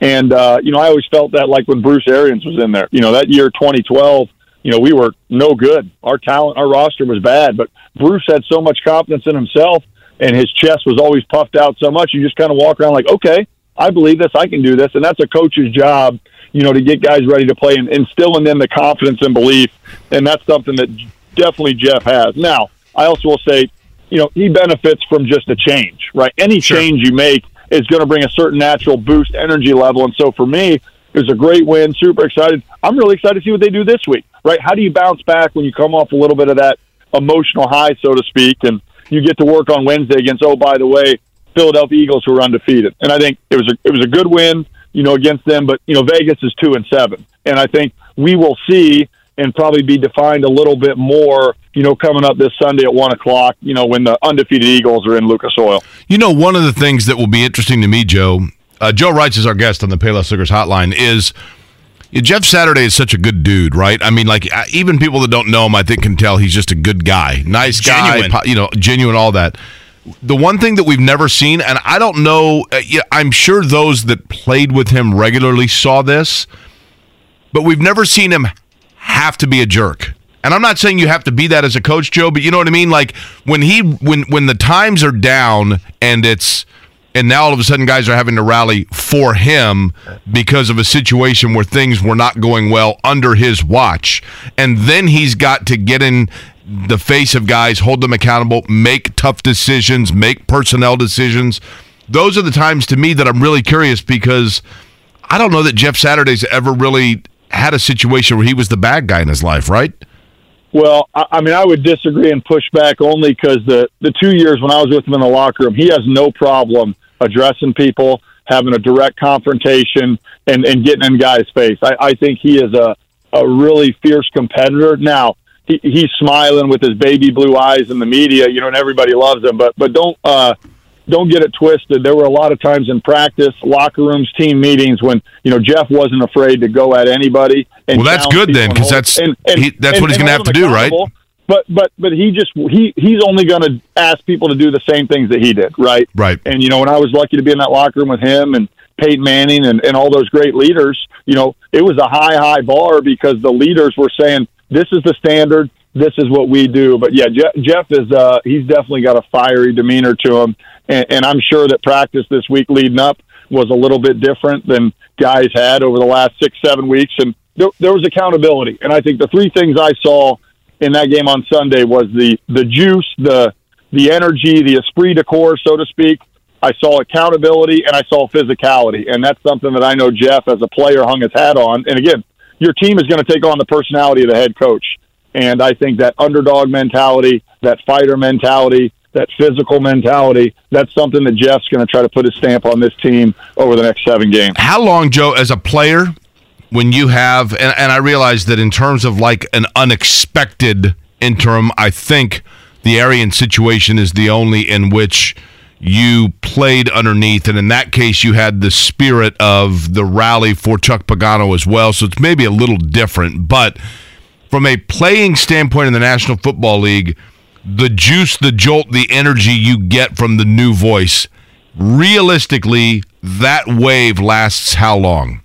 And uh, you know, I always felt that like when Bruce Arians was in there. You know, that year 2012, you know, we were no good. Our talent, our roster was bad, but Bruce had so much confidence in himself and his chest was always puffed out so much. You just kind of walk around like, okay, I believe this, I can do this. And that's a coach's job, you know, to get guys ready to play and instill in them the confidence and belief. And that's something that definitely Jeff has. Now, I also will say, you know, he benefits from just a change, right? Any sure. change you make is going to bring a certain natural boost energy level. And so for me, it was a great win. Super excited. I'm really excited to see what they do this week, right? How do you bounce back when you come off a little bit of that emotional high, so to speak, and you get to work on Wednesday against, oh, by the way, Philadelphia Eagles who are undefeated. And I think it was a, it was a good win, you know, against them, but, you know, Vegas is two and seven. And I think we will see and probably be defined a little bit more, you know, coming up this Sunday at one o'clock, you know, when the undefeated Eagles are in Lucas Oil. You know, one of the things that will be interesting to me, Joe, uh, Joe Reitz is our guest on the Payless Liquors Hotline, is Jeff Saturday is such a good dude, right? I mean, like uh, even people that don't know him, I think can tell he's just a good guy, nice guy, genuine. you know, genuine, all that. The one thing that we've never seen, and I don't know, uh, I'm sure those that played with him regularly saw this, but we've never seen him have to be a jerk. And I'm not saying you have to be that as a coach, Joe, but you know what I mean? Like when he when when the times are down and it's and now all of a sudden guys are having to rally for him because of a situation where things were not going well under his watch and then he's got to get in the face of guys hold them accountable make tough decisions make personnel decisions those are the times to me that i'm really curious because i don't know that jeff saturday's ever really had a situation where he was the bad guy in his life right well, I mean, I would disagree and push back only because the the two years when I was with him in the locker room, he has no problem addressing people, having a direct confrontation, and, and getting in guys' face. I, I think he is a, a really fierce competitor. Now, he, he's smiling with his baby blue eyes in the media, you know, and everybody loves him. But but don't uh, don't get it twisted. There were a lot of times in practice, locker rooms, team meetings when you know Jeff wasn't afraid to go at anybody. well, that's good then, because that's and, and, he, that's and, what he's going to have to do, right? but but but he just he he's only going to ask people to do the same things that he did, right? Right. And you know, when I was lucky to be in that locker room with him and Peyton Manning and, and all those great leaders, you know, it was a high high bar because the leaders were saying this is the standard, this is what we do. But yeah, Jeff, Jeff is uh, he's definitely got a fiery demeanor to him, and, and I'm sure that practice this week leading up was a little bit different than guys had over the last six seven weeks, and there, there was accountability. And I think the three things I saw in that game on Sunday was the the juice, the the energy, the esprit de corps, so to speak. I saw accountability and I saw physicality, and that's something that I know Jeff, as a player, hung his hat on. And again, your team is going to take on the personality of the head coach, and I think that underdog mentality, that fighter mentality, that physical mentality, that's something that Jeff's going to try to put his stamp on this team over the next seven games. How long, Joe, as a player, when you have, and, and I realize that in terms of like an unexpected interim, I think the Arians situation is the only in which you played underneath, and in that case, you had the spirit of the rally for Chuck Pagano as well. So it's maybe a little different, but from a playing standpoint in the National Football League, the juice, the jolt, the energy you get from the new voice, realistically, that wave lasts how long?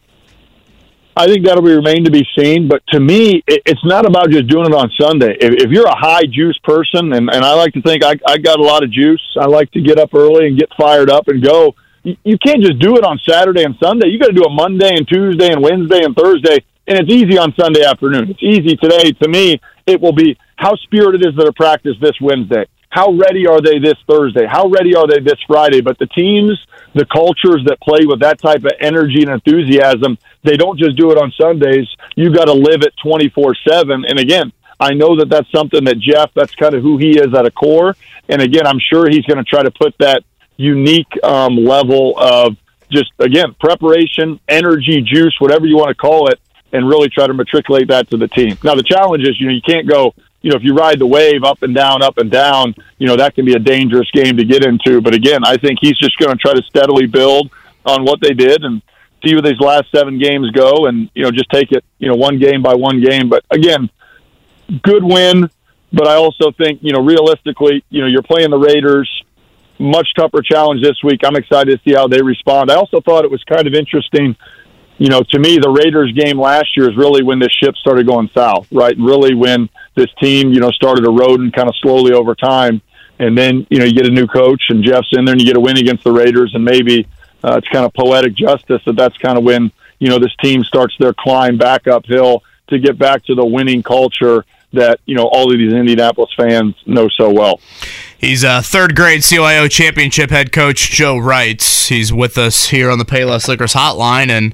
I think that'll remain to be seen. But to me, it, it's not about just doing it on Sunday. If, you're a high juice person, and, and I like to think I, I got a lot of juice, I like to get up early and get fired up and go. You, you can't just do it on Saturday and Sunday. You got to do it Monday and Tuesday and Wednesday and Thursday, and it's easy on Sunday afternoon. It's easy today. To me, it will be how spirited is their practice this Wednesday. How ready are they this Thursday? How ready are they this Friday? But the teams, the cultures that play with that type of energy and enthusiasm, they don't just do it on Sundays. You got to live it 24 7. And again, I know that that's something that Jeff, that's kind of who he is at a core. And again, I'm sure he's going to try to put that unique um, level of just, again, preparation, energy, juice, whatever you want to call it, and really try to matriculate that to the team. Now, the challenge is, you know, you can't go you know, if you ride the wave up and down, up and down, you know, that can be a dangerous game to get into. But again, I think he's just going to try to steadily build on what they did and see where these last seven games go and, you know, just take it, you know, one game by one game. But again, good win. But I also think, you know, realistically, you know, you're playing the Raiders, much tougher challenge this week. I'm excited to see how they respond. I also thought it was kind of interesting you know, to me, the Raiders game last year is really when this ship started going south, right? Really when this team, you know, started eroding kind of slowly over time. And then, you know, you get a new coach and Jeff's in there and you get a win against the Raiders. And maybe uh, it's kind of poetic justice that that's kind of when, you know, this team starts their climb back uphill to get back to the winning culture that, you know, all of these Indianapolis fans know so well. He's a third grade CYO championship head coach, Joe Reitz. He's with us here on the Payless Liquors hotline. And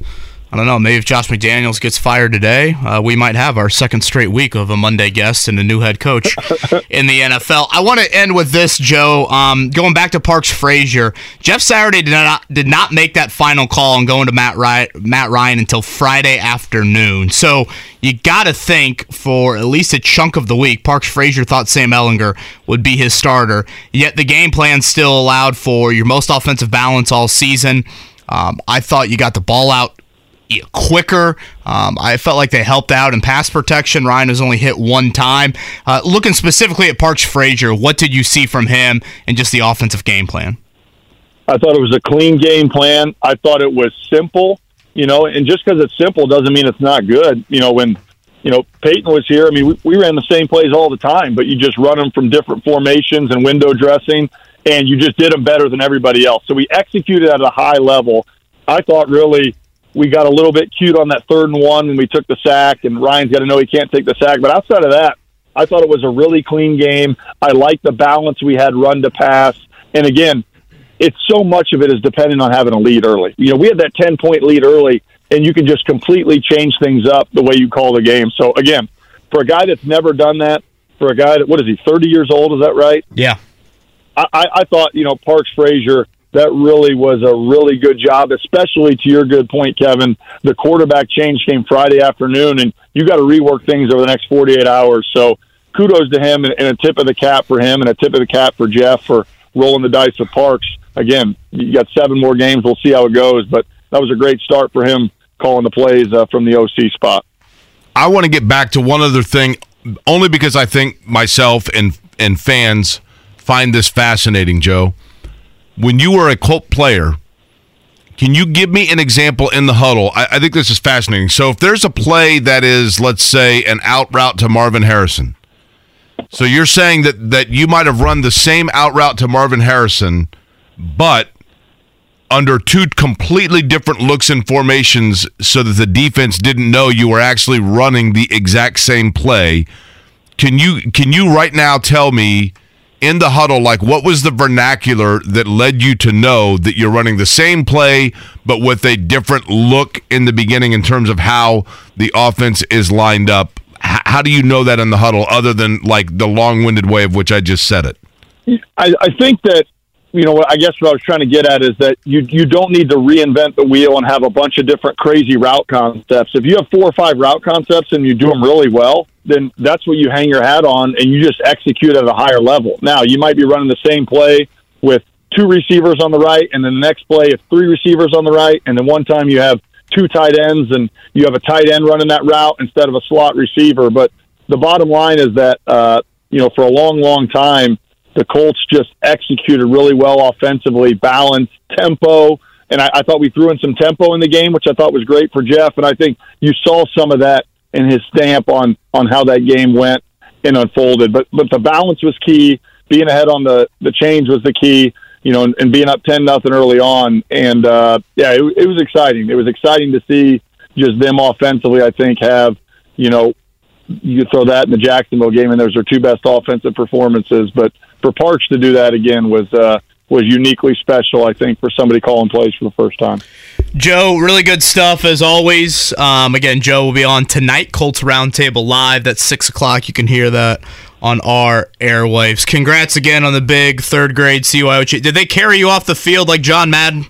I don't know. Maybe if Josh McDaniels gets fired today, uh, we might have our second straight week of a Monday guest and a new head coach in the NFL. I want to end with this, Joe. Um, going back to Parks Frazier, Jeff Saturday did not did not make that final call on going to Matt Ryan, Matt Ryan until Friday afternoon. So you got to think for at least a chunk of the week, Parks Frazier thought Sam Ehlinger would be his starter. Yet the game plan still allowed for your most offensive balance all season. Um, I thought you got the ball out quicker. Um, I felt like they helped out in pass protection. Ryan has only hit one time. Uh, looking specifically at Parks Frazier, what did you see from him and just the offensive game plan? I thought it was a clean game plan. I thought it was simple, you know, and just because it's simple doesn't mean it's not good. You know, when you know Peyton was here, I mean, we, we ran the same plays all the time, but you just run them from different formations and window dressing, and you just did them better than everybody else. So we executed at a high level. I thought really we got a little bit cute on that third and one when we took the sack, and Ryan's got to know he can't take the sack. But outside of that, I thought it was a really clean game. I like the balance we had run to pass. And again, it's so much of it is dependent on having a lead early. You know, we had that 10 point lead early, and you can just completely change things up the way you call the game. So, again, for a guy that's never done that, for a guy that, what is he, 30 years old? Is that right? Yeah. I, I thought, you know, Parks Frazier that really was a really good job, especially to your good point, Kevin. The quarterback change came Friday afternoon, and you got to rework things over the next 48 hours. So kudos to him and, a tip of the cap for him and a tip of the cap for Jeff for rolling the dice with Parks. Again, you got seven more games. We'll see how it goes, but that was a great start for him calling the plays uh, from the OC spot. I want to get back to one other thing, only because I think myself and and fans find this fascinating, Joe when you were a Colt player, can you give me an example in the huddle? I, I, think this is fascinating. So if there's a play that is, let's say, an out route to Marvin Harrison. So you're saying that that you might have run the same out route to Marvin Harrison, but under two completely different looks and formations so that the defense didn't know you were actually running the exact same play. Can you can you right now tell me in the huddle, like what was the vernacular that led you to know that you're running the same play, but with a different look in the beginning in terms of how the offense is lined up? H- how do you know that in the huddle, other than like the long-winded way of which I just said it? I, I think that you know, I guess what I was trying to get at is that you you don't need to reinvent the wheel and have a bunch of different crazy route concepts. If you have four or five route concepts and you do them really well, then that's what you hang your hat on and you just execute at a higher level. Now, you might be running the same play with two receivers on the right, and then the next play is three receivers on the right, and then one time you have two tight ends and you have a tight end running that route instead of a slot receiver. But the bottom line is that uh, you know for a long, long time the Colts just executed really well offensively, balanced tempo. And I, I thought we threw in some tempo in the game, which I thought was great for Jeff. And I think you saw some of that in his stamp on on how that game went and unfolded. But but the balance was key. Being ahead on the the change was the key. You know, and, and being up ten nothing early on. And uh, yeah, it, it was exciting. It was exciting to see just them offensively. I think have you know you throw that in the Jacksonville game, and those are two best offensive performances. But for Parks to do that again was uh, was uniquely special, I think, for somebody calling plays for the first time. Joe, really good stuff as always. Um, again, Joe will be on tonight, Colts Roundtable Live. That's 6 o'clock. You can hear that on our airwaves. Congrats again on the big third grade CYO. Did they carry you off the field like John Madden?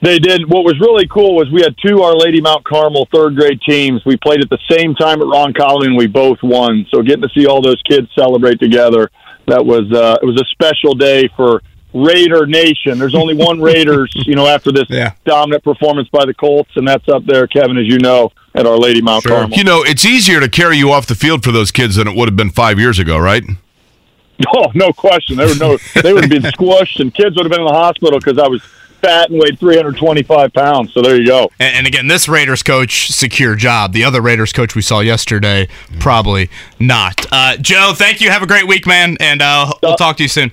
They did. What was really cool was we had two Our Lady Mount Carmel third grade teams. We played at the same time at Ron Roncalli, and we both won. So getting to see all those kids celebrate together, that was uh, it was a special day for Raider Nation. There's only one Raiders, you know, after this yeah. dominant performance by the Colts, and that's up there, Kevin, as you know, at Our Lady Mount sure. Carmel. You know, it's easier to carry you off the field for those kids than it would have been five years ago, right? Oh, no question. They would no, they would have been squished, and kids would have been in the hospital because I was fat and weighed 325 pounds. So there you go. And, and again, this Raiders coach secure job. The other Raiders coach we saw yesterday, probably not. Uh, Joe, thank you. Have a great week, man, and uh, we'll talk to you soon.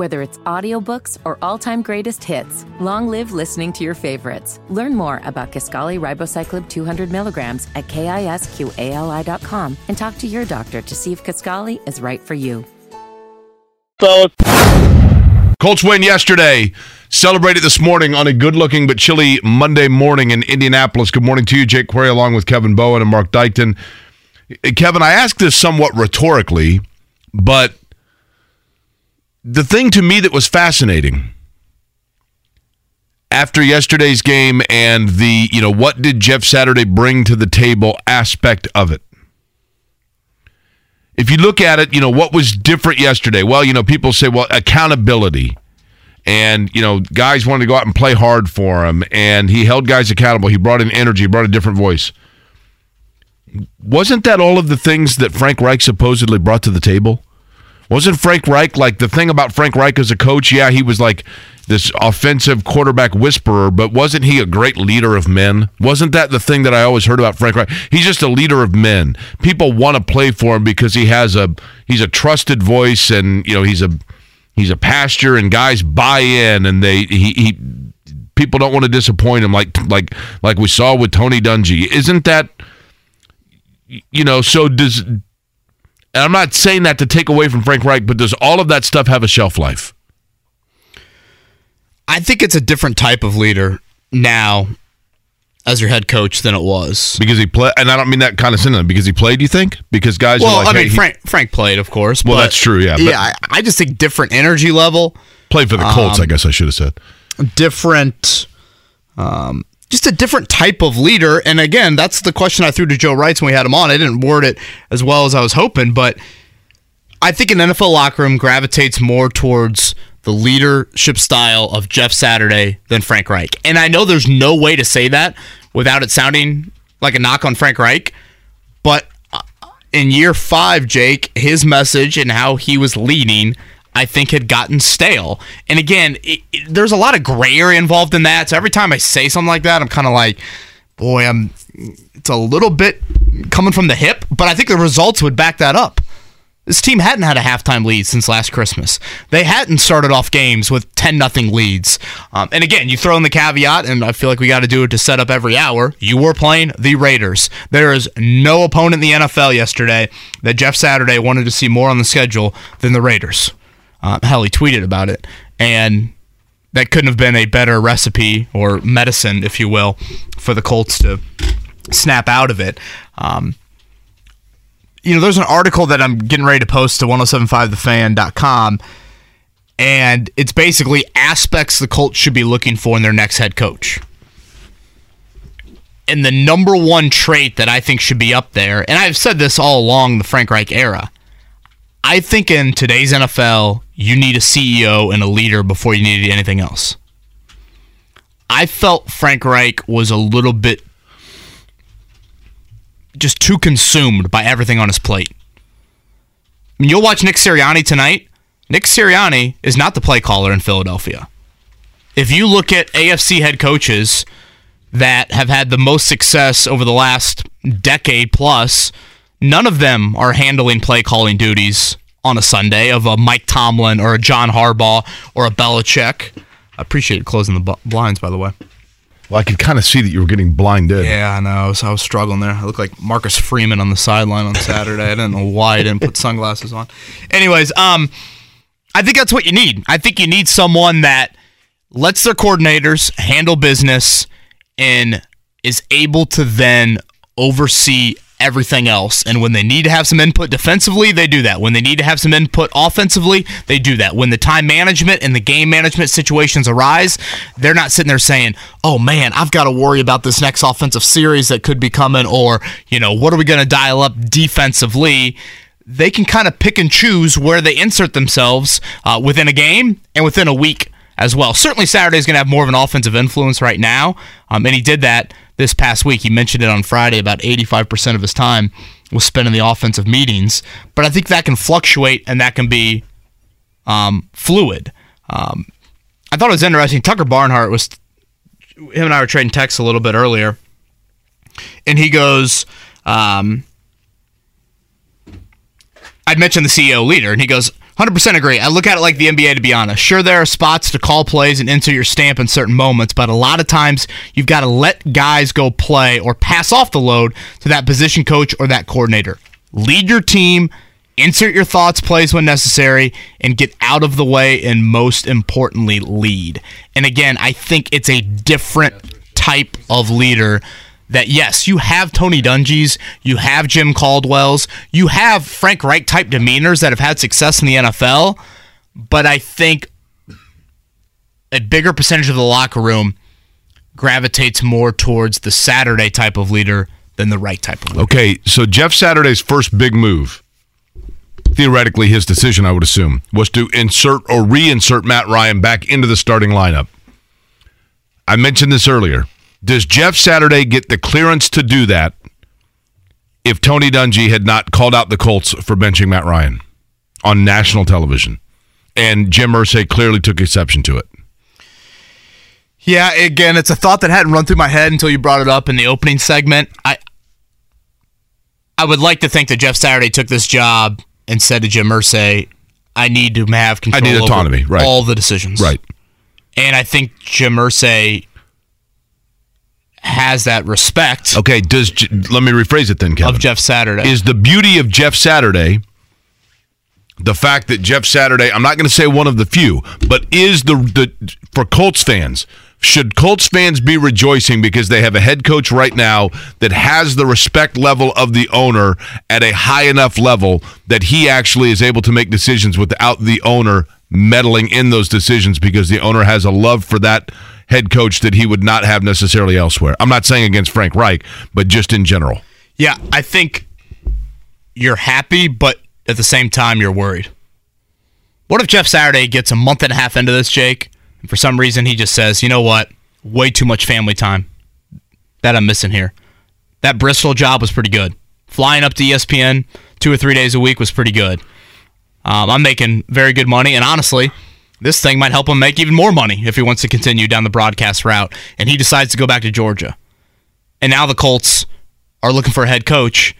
Whether it's audiobooks or all-time greatest hits, long live listening to your favorites. Learn more about Kisqali Ribociclib 200 milligrams at kisqali.com and talk to your doctor to see if Kisqali is right for you. Fellas. Colts win yesterday. Celebrated this morning on a good looking but chilly Monday morning in Indianapolis. Good morning to you, Jake Query, along with Kevin Bowen and Mark Dykton. Kevin, I ask this somewhat rhetorically, but the thing to me that was fascinating after yesterday's game and the, you know, what did Jeff Saturday bring to the table aspect of it. If you look at it, you know, what was different yesterday? Well, you know, people say, well, accountability. And, you know, guys wanted to go out and play hard for him. And he held guys accountable. He brought in energy, he brought a different voice. Wasn't that all of the things that Frank Reich supposedly brought to the table? Wasn't Frank Reich like the thing about Frank Reich as a coach? Yeah, he was like this offensive quarterback whisperer, but wasn't he a great leader of men? Wasn't that the thing that I always heard about Frank Reich? He's just a leader of men. People want to play for him because he has a he's a trusted voice and you know he's a he's a pastor and guys buy in and they he, he people don't want to disappoint him like like like we saw with Tony Dungy. Isn't that you know so does and I'm not saying that to take away from Frank Reich, but does all of that stuff have a shelf life? I think it's a different type of leader now as your head coach than it was because he played. And I don't mean that kind of sentiment because he played. You think because guys? Well, are like, I mean, hey, he- Frank Frank played, of course. Well, but- that's true, yeah, but- yeah, I, I just think different energy level, played for the Colts. Um, I guess I should have said. different, um, just a different type of leader. And again, that's the question I threw to Joe Reitz when we had him on. I didn't word it as well as I was hoping, but I think an NFL locker room gravitates more towards the leadership style of Jeff Saturday than Frank Reich. And I know there's no way to say that without it sounding like a knock on Frank Reich, but uh, in year five, Jake, his message and how he was leading, I think had gotten stale. And again, it, it- there's a lot of gray area involved in that. So every time I say something like that, I'm kind of like, boy, I'm. It's a little bit coming from the hip, but I think the results would back that up. This team hadn't had a halftime lead since last Christmas. They hadn't started off games with 10 nothing leads. Um, and again, you throw in the caveat, and I feel like we got to do it to set up every hour. You were playing the Raiders. There is no opponent in the NFL yesterday that Jeff Saturday wanted to see more on the schedule than the Raiders. Uh, hell, he tweeted about it. And that couldn't have been a better recipe or medicine, if you will, for the Colts to snap out of it. Um, you know, there's an article that I'm getting ready to post to 1075thefan.com, and it's basically aspects the Colts should be looking for in their next head coach. And the number one trait that I think should be up there, and I've said this all along the Frank Reich era, I think in today's NFL, you need a CEO and a leader before you need anything else. I felt Frank Reich was a little bit just too consumed by everything on his plate. I mean, you'll watch Nick Sirianni tonight. Nick Sirianni is not the play caller in Philadelphia. If you look at AFC head coaches that have had the most success over the last decade plus, none of them are handling play calling duties on a Sunday of a Mike Tomlin or a John Harbaugh or a Belichick. I appreciate you closing the blinds, by the way. Well, I could kind of see that you were getting blinded. Yeah, I know. I was, I was struggling there. I looked like Marcus Freeman on the sideline on Saturday. I didn't know why I didn't put sunglasses on. Anyways, um, I think that's what you need. I think you need someone that lets their coordinators handle business and is able to then oversee everything else. And when they need to have some input defensively, they do that. When they need to have some input offensively, they do that. When the time management and the game management situations arise, they're not sitting there saying, oh man, I've got to worry about this next offensive series that could be coming, or, you know, what are we going to dial up defensively? They can kind of pick and choose where they insert themselves uh, within a game and within a week as well. Certainly, Saturday is going to have more of an offensive influence right now, um, and he did that this past week. He mentioned it on Friday. About 85% of his time was spent in the offensive meetings, but I think that can fluctuate and that can be um, fluid. Um, I thought it was interesting. Tucker Barnhart was him and I were trading texts a little bit earlier, and he goes. Um, I'd mentioned the CEO leader, and he goes, 100% agree. I look at it like the NBA, to be honest. Sure, there are spots to call plays and insert your stamp in certain moments, but a lot of times you've got to let guys go play or pass off the load to that position coach or that coordinator. Lead your team, insert your thoughts, plays when necessary, and get out of the way, and most importantly, lead. And again, I think it's a different type of leader that yes, you have Tony Dungy's, you have Jim Caldwell's, you have Frank Reich type demeanors that have had success in the NFL, but I think a bigger percentage of the locker room gravitates more towards the Saturday type of leader than the right type of leader. Okay, so Jeff Saturday's first big move, theoretically his decision, I would assume, was to insert or reinsert Matt Ryan back into the starting lineup. I mentioned this earlier. Does Jeff Saturday get the clearance to do that if Tony Dungy had not called out the Colts for benching Matt Ryan on national television? And Jim Irsay clearly took exception to it. Yeah, again, it's a thought that hadn't run through my head until you brought it up in the opening segment. I I would like to think that Jeff Saturday took this job and said to Jim Irsay, "I need to have control. I need autonomy, over right? All the decisions, right? And I think Jim Irsay has that respect. Okay, does let me rephrase it then, Kevin. Of Jeff Saturday is the beauty of Jeff Saturday. The fact that Jeff Saturday, I'm not going to say one of the few, but is the the for Colts fans. Should Colts fans be rejoicing because they have a head coach right now that has the respect level of the owner at a high enough level that he actually is able to make decisions without the owner meddling in those decisions because the owner has a love for that head coach that he would not have necessarily elsewhere. I'm not saying against Frank Reich, but just in general. Yeah, I think you're happy, but at the same time, you're worried. What if Jeff Saturday gets a month and a half into this, Jake, and for some reason he just says, you know what, way too much family time that I'm missing here. That Bristol job was pretty good. Flying up to ESPN two or three days a week was pretty good. Um, I'm making very good money, and honestly, this thing might help him make even more money if he wants to continue down the broadcast route. And he decides to go back to Georgia. And now the Colts are looking for a head coach.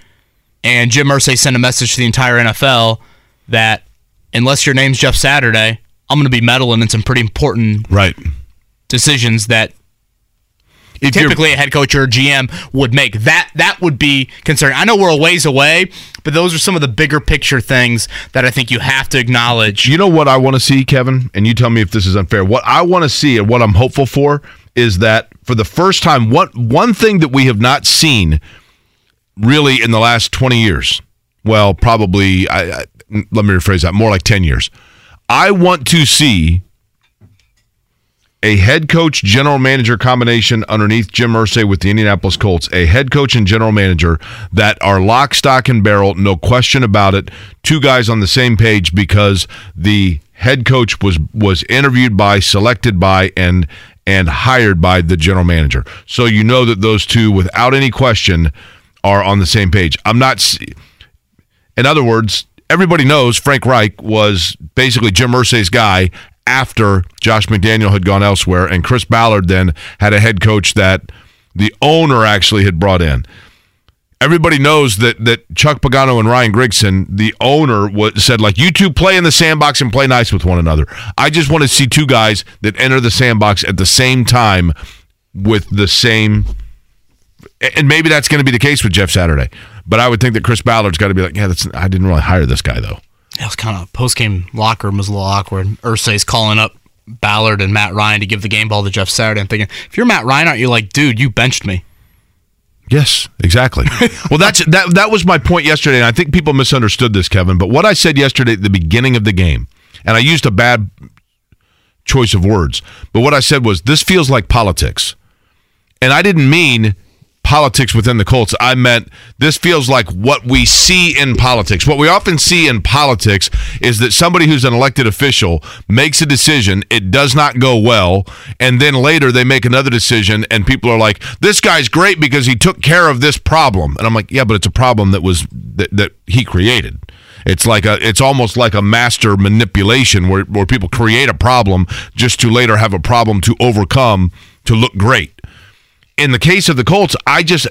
And Jim Irsay sent a message to the entire NFL that unless your name's Jeff Saturday, I'm going to be meddling in some pretty important right decisions that if typically a head coach or a GM would make. That that would be concerning. I know we're a ways away, but those are some of the bigger picture things that I think you have to acknowledge. You know what I want to see, Kevin, and you tell me if this is unfair. What I want to see and what I'm hopeful for is that for the first time, what one thing that we have not seen really in the last 20 years. Well, probably. I, I, let me rephrase that. More like 10 years. I want to see a head coach general manager combination underneath Jim Irsay with the Indianapolis Colts, a head coach and general manager that are lock, stock, and barrel, no question about it. Two guys on the same page because the head coach was was interviewed by, selected by, and and hired by the general manager. So you know that those two, without any question, are on the same page. I'm not. In other words, everybody knows Frank Reich was basically Jim Irsay's guy after Josh McDaniel had gone elsewhere, and Chris Ballard then had a head coach that the owner actually had brought in. Everybody knows that that Chuck Pagano and Ryan Grigson, the owner, was, said like you two play in the sandbox and play nice with one another. I just want to see two guys that enter the sandbox at the same time with the same. And maybe that's going to be the case with Jeff Saturday, but I would think that Chris Ballard's got to be like, yeah, that's I didn't really hire this guy though. It was kind of post game locker room was a little awkward. Irsay's calling up Ballard and Matt Ryan to give the game ball to Jeff Saturday. I'm thinking, if you're Matt Ryan, aren't you like, dude, you benched me? Yes, exactly. well, that's that. That was my point yesterday, and I think people misunderstood this, Kevin. But what I said yesterday at the beginning of the game, and I used a bad choice of words, but what I said was this feels like politics, and I didn't mean politics within the Colts. I meant this feels like what we see in politics. What we often see in politics is that somebody who's an elected official makes a decision, it does not go well, and then later they make another decision and people are like, "This guy's great because he took care of this problem." And I'm like, "Yeah, but it's a problem that was that, that he created." It's like a it's almost like a master manipulation where where people create a problem just to later have a problem to overcome to look great in the case of the Colts, I just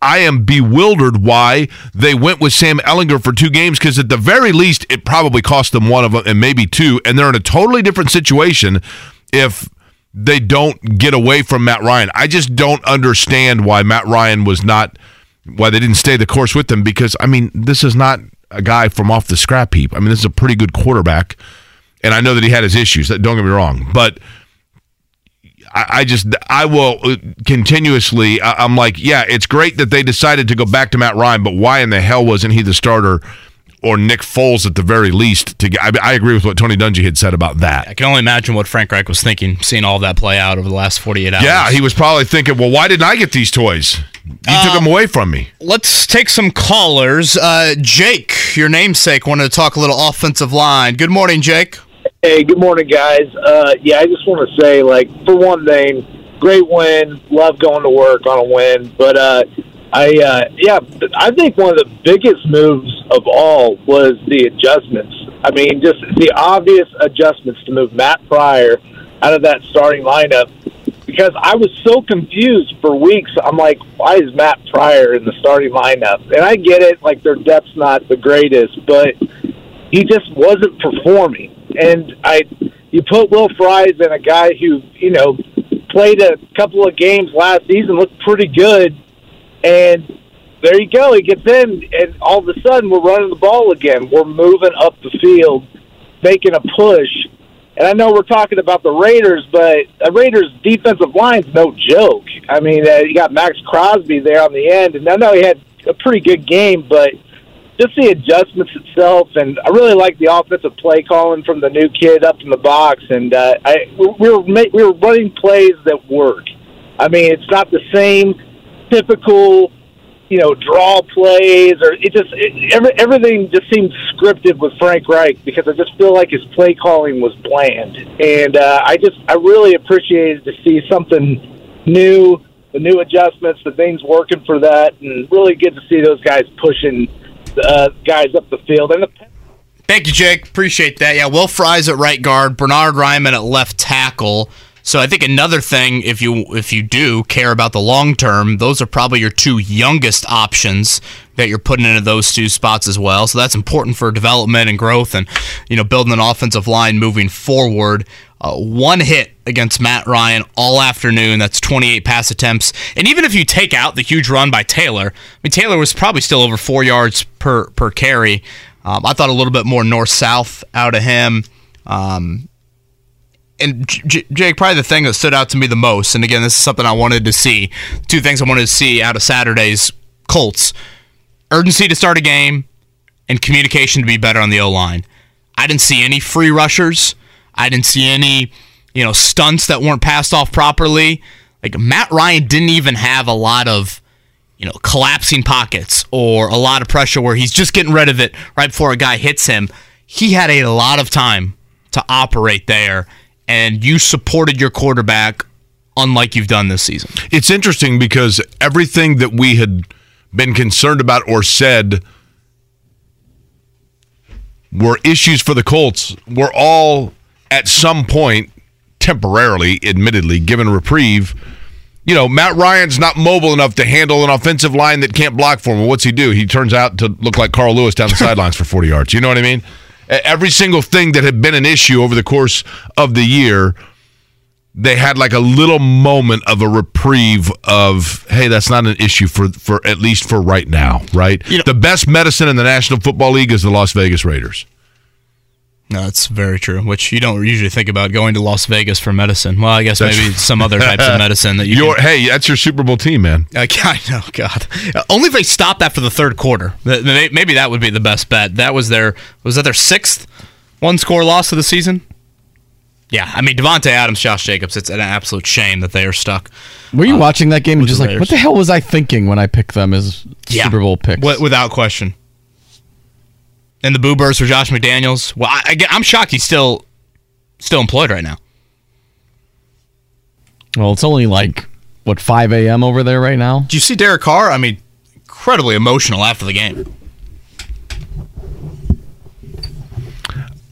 I am bewildered why they went with Sam Ehlinger for two games because at the very least it probably cost them one of them and maybe two, and they're in a totally different situation if they don't get away from Matt Ryan. I just don't understand why Matt Ryan was not why they didn't stay the course with them because I mean this is not a guy from off the scrap heap. I mean this is a pretty good quarterback, and I know that he had his issues. Don't get me wrong, but I, I just I will uh, continuously. I, I'm like, yeah, it's great that they decided to go back to Matt Ryan, but why in the hell wasn't he the starter? Or Nick Foles at the very least. To get, I, I agree with what Tony Dungy had said about that. I can only imagine what Frank Reich was thinking, seeing all that play out over the last 48 hours. Yeah, he was probably thinking, well, why didn't I get these toys? You took them away from me. Let's take some callers. Uh, Jake, your namesake, wanted to talk a little offensive line. Good morning, Jake. Hey, good morning, guys. Uh, yeah, I just want to say, like, for one thing, great win. Love going to work on a win. But uh, I, uh, yeah, I think one of the biggest moves of all was the adjustments. I mean, just the obvious adjustments to move Matt Pryor out of that starting lineup because I was so confused for weeks. I'm like, why is Matt Pryor in the starting lineup? And I get it, like their depth's not the greatest, but he just wasn't performing. And I, you put Will Fries in a guy who you know played a couple of games last season, looked pretty good, and there you go. He gets in, and all of a sudden we're running the ball again. We're moving up the field, making a push. And I know we're talking about the Raiders, but the Raiders' defensive line's no joke. I mean, uh, you got Maxx Crosby there on the end, and I know he had a pretty good game, but just the adjustments itself, and I really like the offensive play calling from the new kid up in the box, and uh, I we were ma- we were running plays that work. I mean, it's not the same typical, you know, draw plays, or it just it, every, everything just seemed scripted with Frank Reich because I just feel like his play calling was bland, and uh, I just I really appreciated to see something new. The new adjustments, the things working for that, and really good to see those guys pushing uh, guys up the field. And the Thank you, Jake. Appreciate that. Yeah, Will Fries at right guard, Bernhard Raimann at left tackle. So I think another thing, if you if you do care about the long term, those are probably your two youngest options that you're putting into those two spots as well. So that's important for development and growth, and you know building an offensive line moving forward. Uh, one hit against Matt Ryan all afternoon. That's 28 pass attempts. And even if you take out the huge run by Taylor, I mean Taylor was probably still over four yards per per carry. Um, I thought a little bit more north south out of him. Um, and J- Jake, probably the thing that stood out to me the most, and again, this is something I wanted to see. Two things I wanted to see out of Saturday's Colts: urgency to start a game, and communication to be better on the O line. I didn't see any free rushers. I didn't see any, you know, stunts that weren't passed off properly. Like Matt Ryan didn't even have a lot of, you know, collapsing pockets or a lot of pressure where he's just getting rid of it right before a guy hits him. He had a lot of time to operate there, and you supported your quarterback unlike you've done this season. It's interesting because everything that we had been concerned about or said were issues for the Colts were all at some point temporarily, admittedly, given reprieve. You know, Matt Ryan's not mobile enough to handle an offensive line that can't block for him. What's he do? He turns out to look like Carl Lewis down the sidelines for 40 yards. You know what I mean? Every single thing that had been an issue over the course of the year, they had like a little moment of a reprieve of, hey, that's not an issue for for at least for right now, right? You know, the best medicine in the National Football League is the Las Vegas Raiders. No, that's very true. Which you don't usually think about going to Las Vegas for medicine. Well, I guess That's- maybe some other types of medicine that you. Your, can, hey, that's your Super Bowl team, man. I, I know, God. Only if they stopped after the third quarter. Th- Maybe that would be the best bet. That was their was that their sixth one score loss of the season. Yeah, I mean Davante Adams, Josh Jacobs. It's an absolute shame that they are stuck. Were you uh, watching that game and just like, what the hell was I thinking when I picked them as Yeah. Super Bowl picks? Wi- without question. And the boo birds for Josh McDaniels. Well, I, I, get- I'm shocked he's still still employed right now. Well, it's only like what 5 a.m. over there right now. Did you see Derek Carr? I mean, incredibly emotional after the game.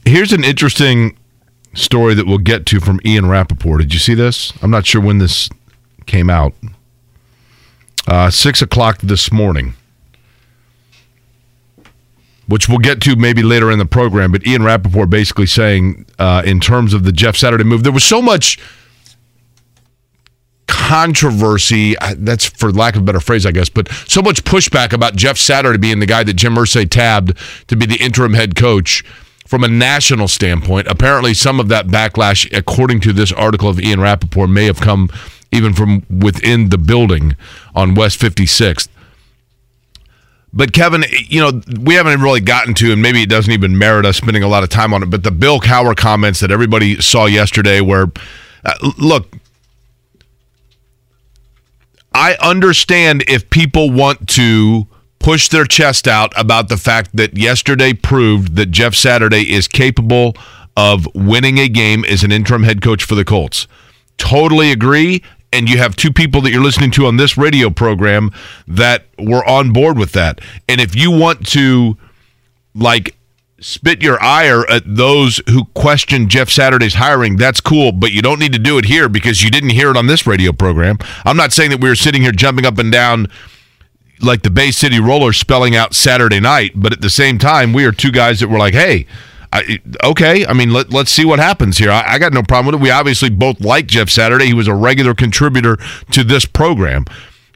Here's an interesting story that we'll get to from Ian Rapoport. Did you see this? I'm not sure when this came out. Uh, six o'clock this morning, which we'll get to maybe later in the program. But Ian Rapoport basically saying, uh, in terms of the Jeff Saturday move, there was so much controversy. uh, That's for lack of a better phrase, I guess, but so much pushback about Jeff Saturday being the guy that Jim Irsay tabbed to be the interim head coach from a national standpoint. Apparently, some of that backlash, according to this article of Ian Rapoport, may have come even from within the building on West 56th. But Kevin, you know, we haven't really gotten to, and maybe it doesn't even merit us spending a lot of time on it. But the Bill Cowher comments that everybody saw yesterday, where, uh, look, I understand if people want to push their chest out about the fact that yesterday proved that Jeff Saturday is capable of winning a game as an interim head coach for the Colts. Totally agree. And you have two people that you're listening to on this radio program that were on board with that. And if you want to, like, spit your ire at those who question Jeff Saturday's hiring, that's cool, but you don't need to do it here because you didn't hear it on this radio program. I'm not saying that we were sitting here jumping up and down like the Bay City Rollers spelling out Saturday night, but at the same time, we are two guys that were like, hey, I, okay, I mean, let, let's see what happens here. I, I got no problem with it. We obviously both like Jeff Saturday. He was a regular contributor to this program.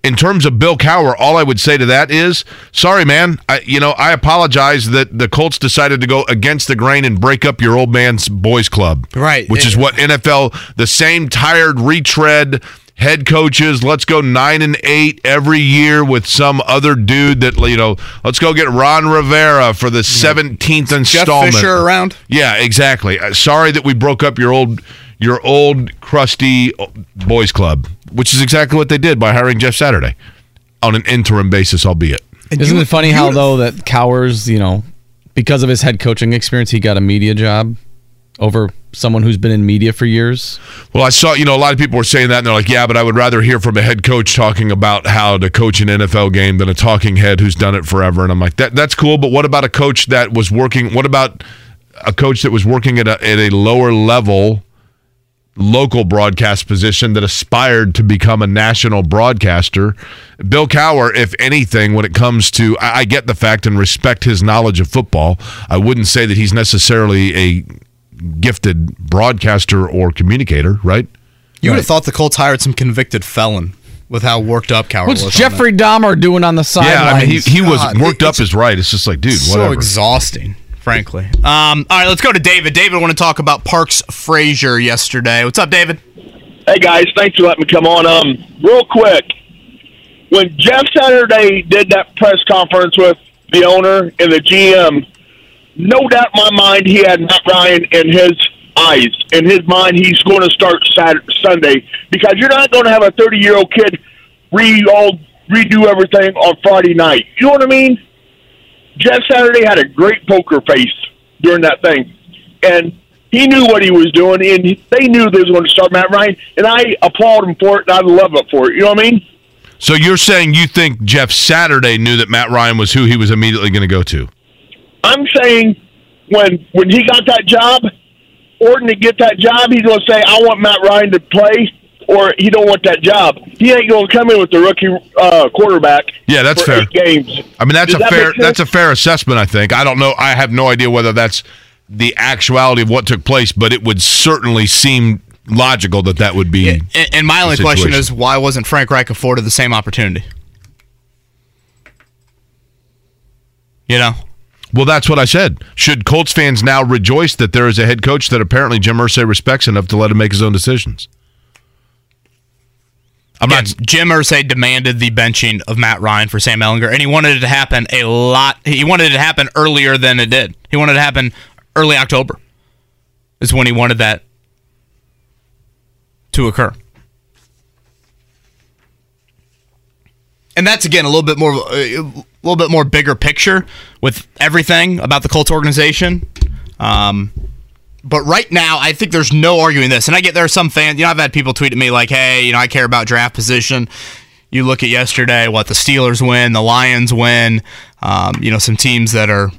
In terms of Bill Cowher, all I would say to that is, sorry, man. I, you know, I apologize that the Colts decided to go against the grain and break up your old man's boys club, Right. Which is what NFL, the same tired retread head coaches. Let's go nine and eight every year with some other dude that you know. Let's go get Ron Rivera for the seventeenth installment. Jeff Fisher around? Yeah, exactly. Uh, Sorry that we broke up your old your old crusty uh, boys club, which is exactly what they did by hiring Jeff Saturday on an interim basis, albeit. Isn't it funny how though that Cowhers, you know, because of his head coaching experience, he got a media job over someone who's been in media for years? Well, I saw, you know, a lot of people were saying that, and they're like, yeah, but I would rather hear from a head coach talking about how to coach an NFL game than a talking head who's done it forever. And I'm like, that that's cool, but what about a coach that was working? What about a coach that was working at a, at a lower level local broadcast position that aspired to become a national broadcaster? Bill Cowher, if anything, when it comes to, I, I get the fact and respect his knowledge of football. I wouldn't say that he's necessarily a gifted broadcaster or communicator, right? You would have thought the Colts hired some convicted felon with how worked up Coward What's was. on Jeffrey Dahmer doing on the sidelines? Yeah, I mean, he, he was God, worked up is right. It's just like, dude, so whatever. exhausting, frankly. Um, all right, let's go to David. David, I want to talk about Parks Frazier yesterday. What's up, David? Hey guys, thanks for letting me come on. Um, real quick, when Jeff Saturday did that press conference with the owner and the GM, no doubt in my mind he had Matt Ryan in his eyes. In his mind, he's going to start Saturday, Sunday because you're not going to have a 30 year old kid re all redo everything on Friday night. You know what I mean? Jeff Saturday had a great poker face during that thing, and he knew what he was doing, and they knew they was going to start Matt Ryan, and I applaud him for it, and I love it for it. You know what I mean? So you're saying you think Jeff Saturday knew that Matt Ryan was who he was immediately going to go to? I'm saying when when he got that job, Orton to get that job, he's going to say, "I want Matt Ryan to play," or he don't want that job. He ain't going to come in with the rookie uh, quarterback. Yeah, that's for fair. Eight games. I mean, that's Does a that fair that's a fair assessment. I think. I don't know. I have no idea whether that's the actuality of what took place, but it would certainly seem logical that that would be. And, and my only question is, why wasn't Frank Reich afforded the same opportunity? You know, Well, that's what I said. Should Colts fans now rejoice that there is a head coach that apparently Jim Irsay respects enough to let him make his own decisions? I'm not. Jim Irsay demanded the benching of Matt Ryan for Sam Ehlinger, and he wanted it to happen a lot. He wanted it to happen earlier than it did. He wanted it to happen early October. Is when he wanted that to occur. And that's again a little bit more, a little bit more bigger picture with everything about the Colts organization. Um, but right now, I think there's no arguing this. And I get there are some fans. You know, I've had people tweet at me like, "Hey, you know, I care about draft position." You look at yesterday, what the Steelers win, the Lions win. Um, you know, some teams that are,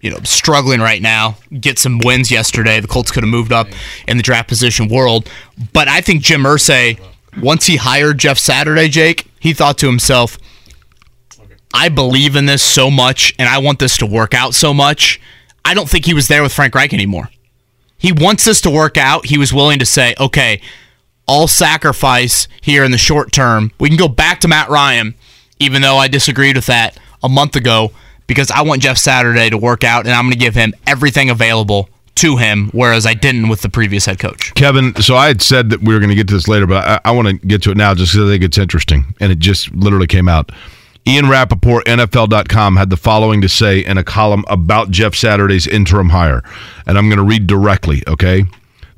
you know, struggling right now get some wins yesterday. The Colts could have moved up in the draft position world, but I think Jim Irsay, once he hired Jeff Saturday, Jake, he thought to himself, "I believe in this so much, and I want this to work out so much." I don't think he was there with Frank Reich anymore he wants this to work out. He was willing to say, okay, I'll sacrifice here in the short term. We can go back to Matt Ryan, even though I disagreed with that a month ago, because I want Jeff Saturday to work out, and I'm going to give him everything available to him, whereas I didn't with the previous head coach. Kevin, so I had said that we were going to get to this later, but I, I want to get to it now just because I think it's interesting, and it just literally came out. Ian Rapoport, NFL.com, had the following to say in a column about Jeff Saturday's interim hire. And I'm going to read directly, okay?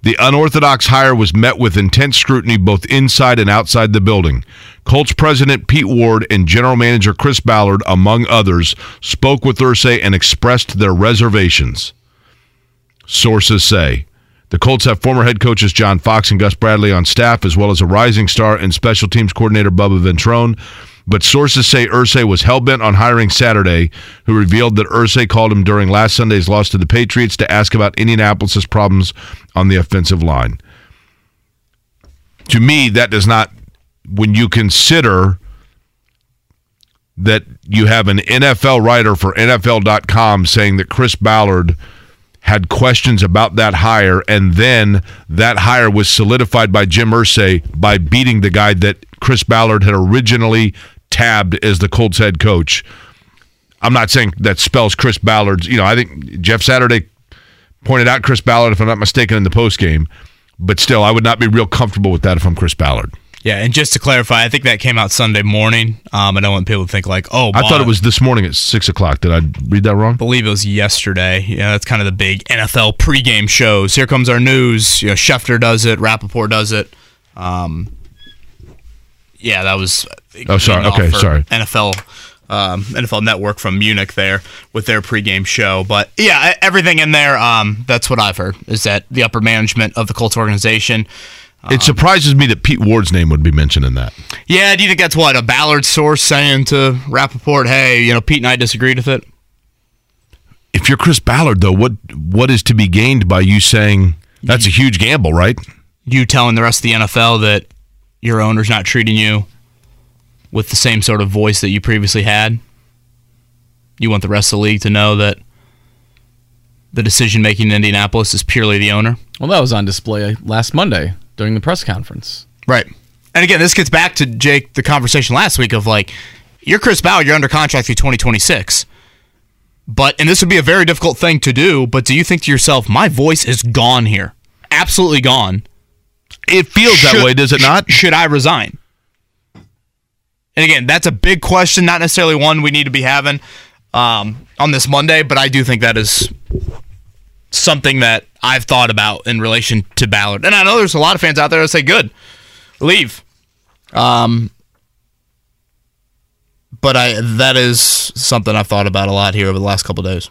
The unorthodox hire was met with intense scrutiny both inside and outside the building. Colts president Pete Ward and general manager Chris Ballard, among others, spoke with Irsay and expressed their reservations. Sources say. The Colts have former head coaches John Fox and Gus Bradley on staff, as well as a rising star and special teams coordinator Bubba Ventrone. But sources say Irsay was hell-bent on hiring Saturday, who revealed that Irsay called him during last Sunday's loss to the Patriots to ask about Indianapolis' problems on the offensive line. To me, that does not, when you consider that you have an NFL writer for NFL.com saying that Chris Ballard had questions about that hire, and then that hire was solidified by Jim Irsay by beating the guy that Chris Ballard had originally tabbed as the Colts head coach. I'm not saying that spells Chris Ballard's. You know, I think Jeff Saturday pointed out Chris Ballard, if I'm not mistaken, in the post game. But still, I would not be real comfortable with that if I'm Chris Ballard. Yeah, and just to clarify, I think that came out Sunday morning. Um, I don't want people to think like, oh, I thought it was this morning at six o'clock. Did I read that wrong? I believe it was yesterday. Yeah, that's kind of the big NFL pregame shows. Here comes our news. You know, Schefter does it, Rapoport does it. Um, yeah, that was. Oh, sorry. Okay, sorry. NFL. Um, NFL Network from Munich there with their pregame show, but yeah, everything in there. Um, that's what I've heard is that the upper management of the Colts organization. It surprises me that Pete Ward's name would be mentioned in that. Yeah, do you think that's what a Ballard source saying to Rapoport? Hey, you know, Pete and I disagreed with it. If you're Chris Ballard, though, what what is to be gained by you saying that's a huge gamble, right? you telling the rest of the NFL that your owner's not treating you with the same sort of voice that you previously had. You want the rest of the league to know that the decision making in Indianapolis is purely the owner. Well, that was on display last Monday during the press conference. Right. And again, this gets back to Jake the conversation last week of like, you're Chris Ballard, you're under contract through 2026. But and this would be a very difficult thing to do, but do you think to yourself, my voice is gone here? Absolutely gone. It feels that way, does it not? Should I resign? And again, that's a big question, not necessarily one we need to be having um, on this Monday, but I do think that is something that I've thought about in relation to Ballard. And I know there's a lot of fans out there that say, good, leave. Um, but I that is something I've thought about a lot here over the last couple days.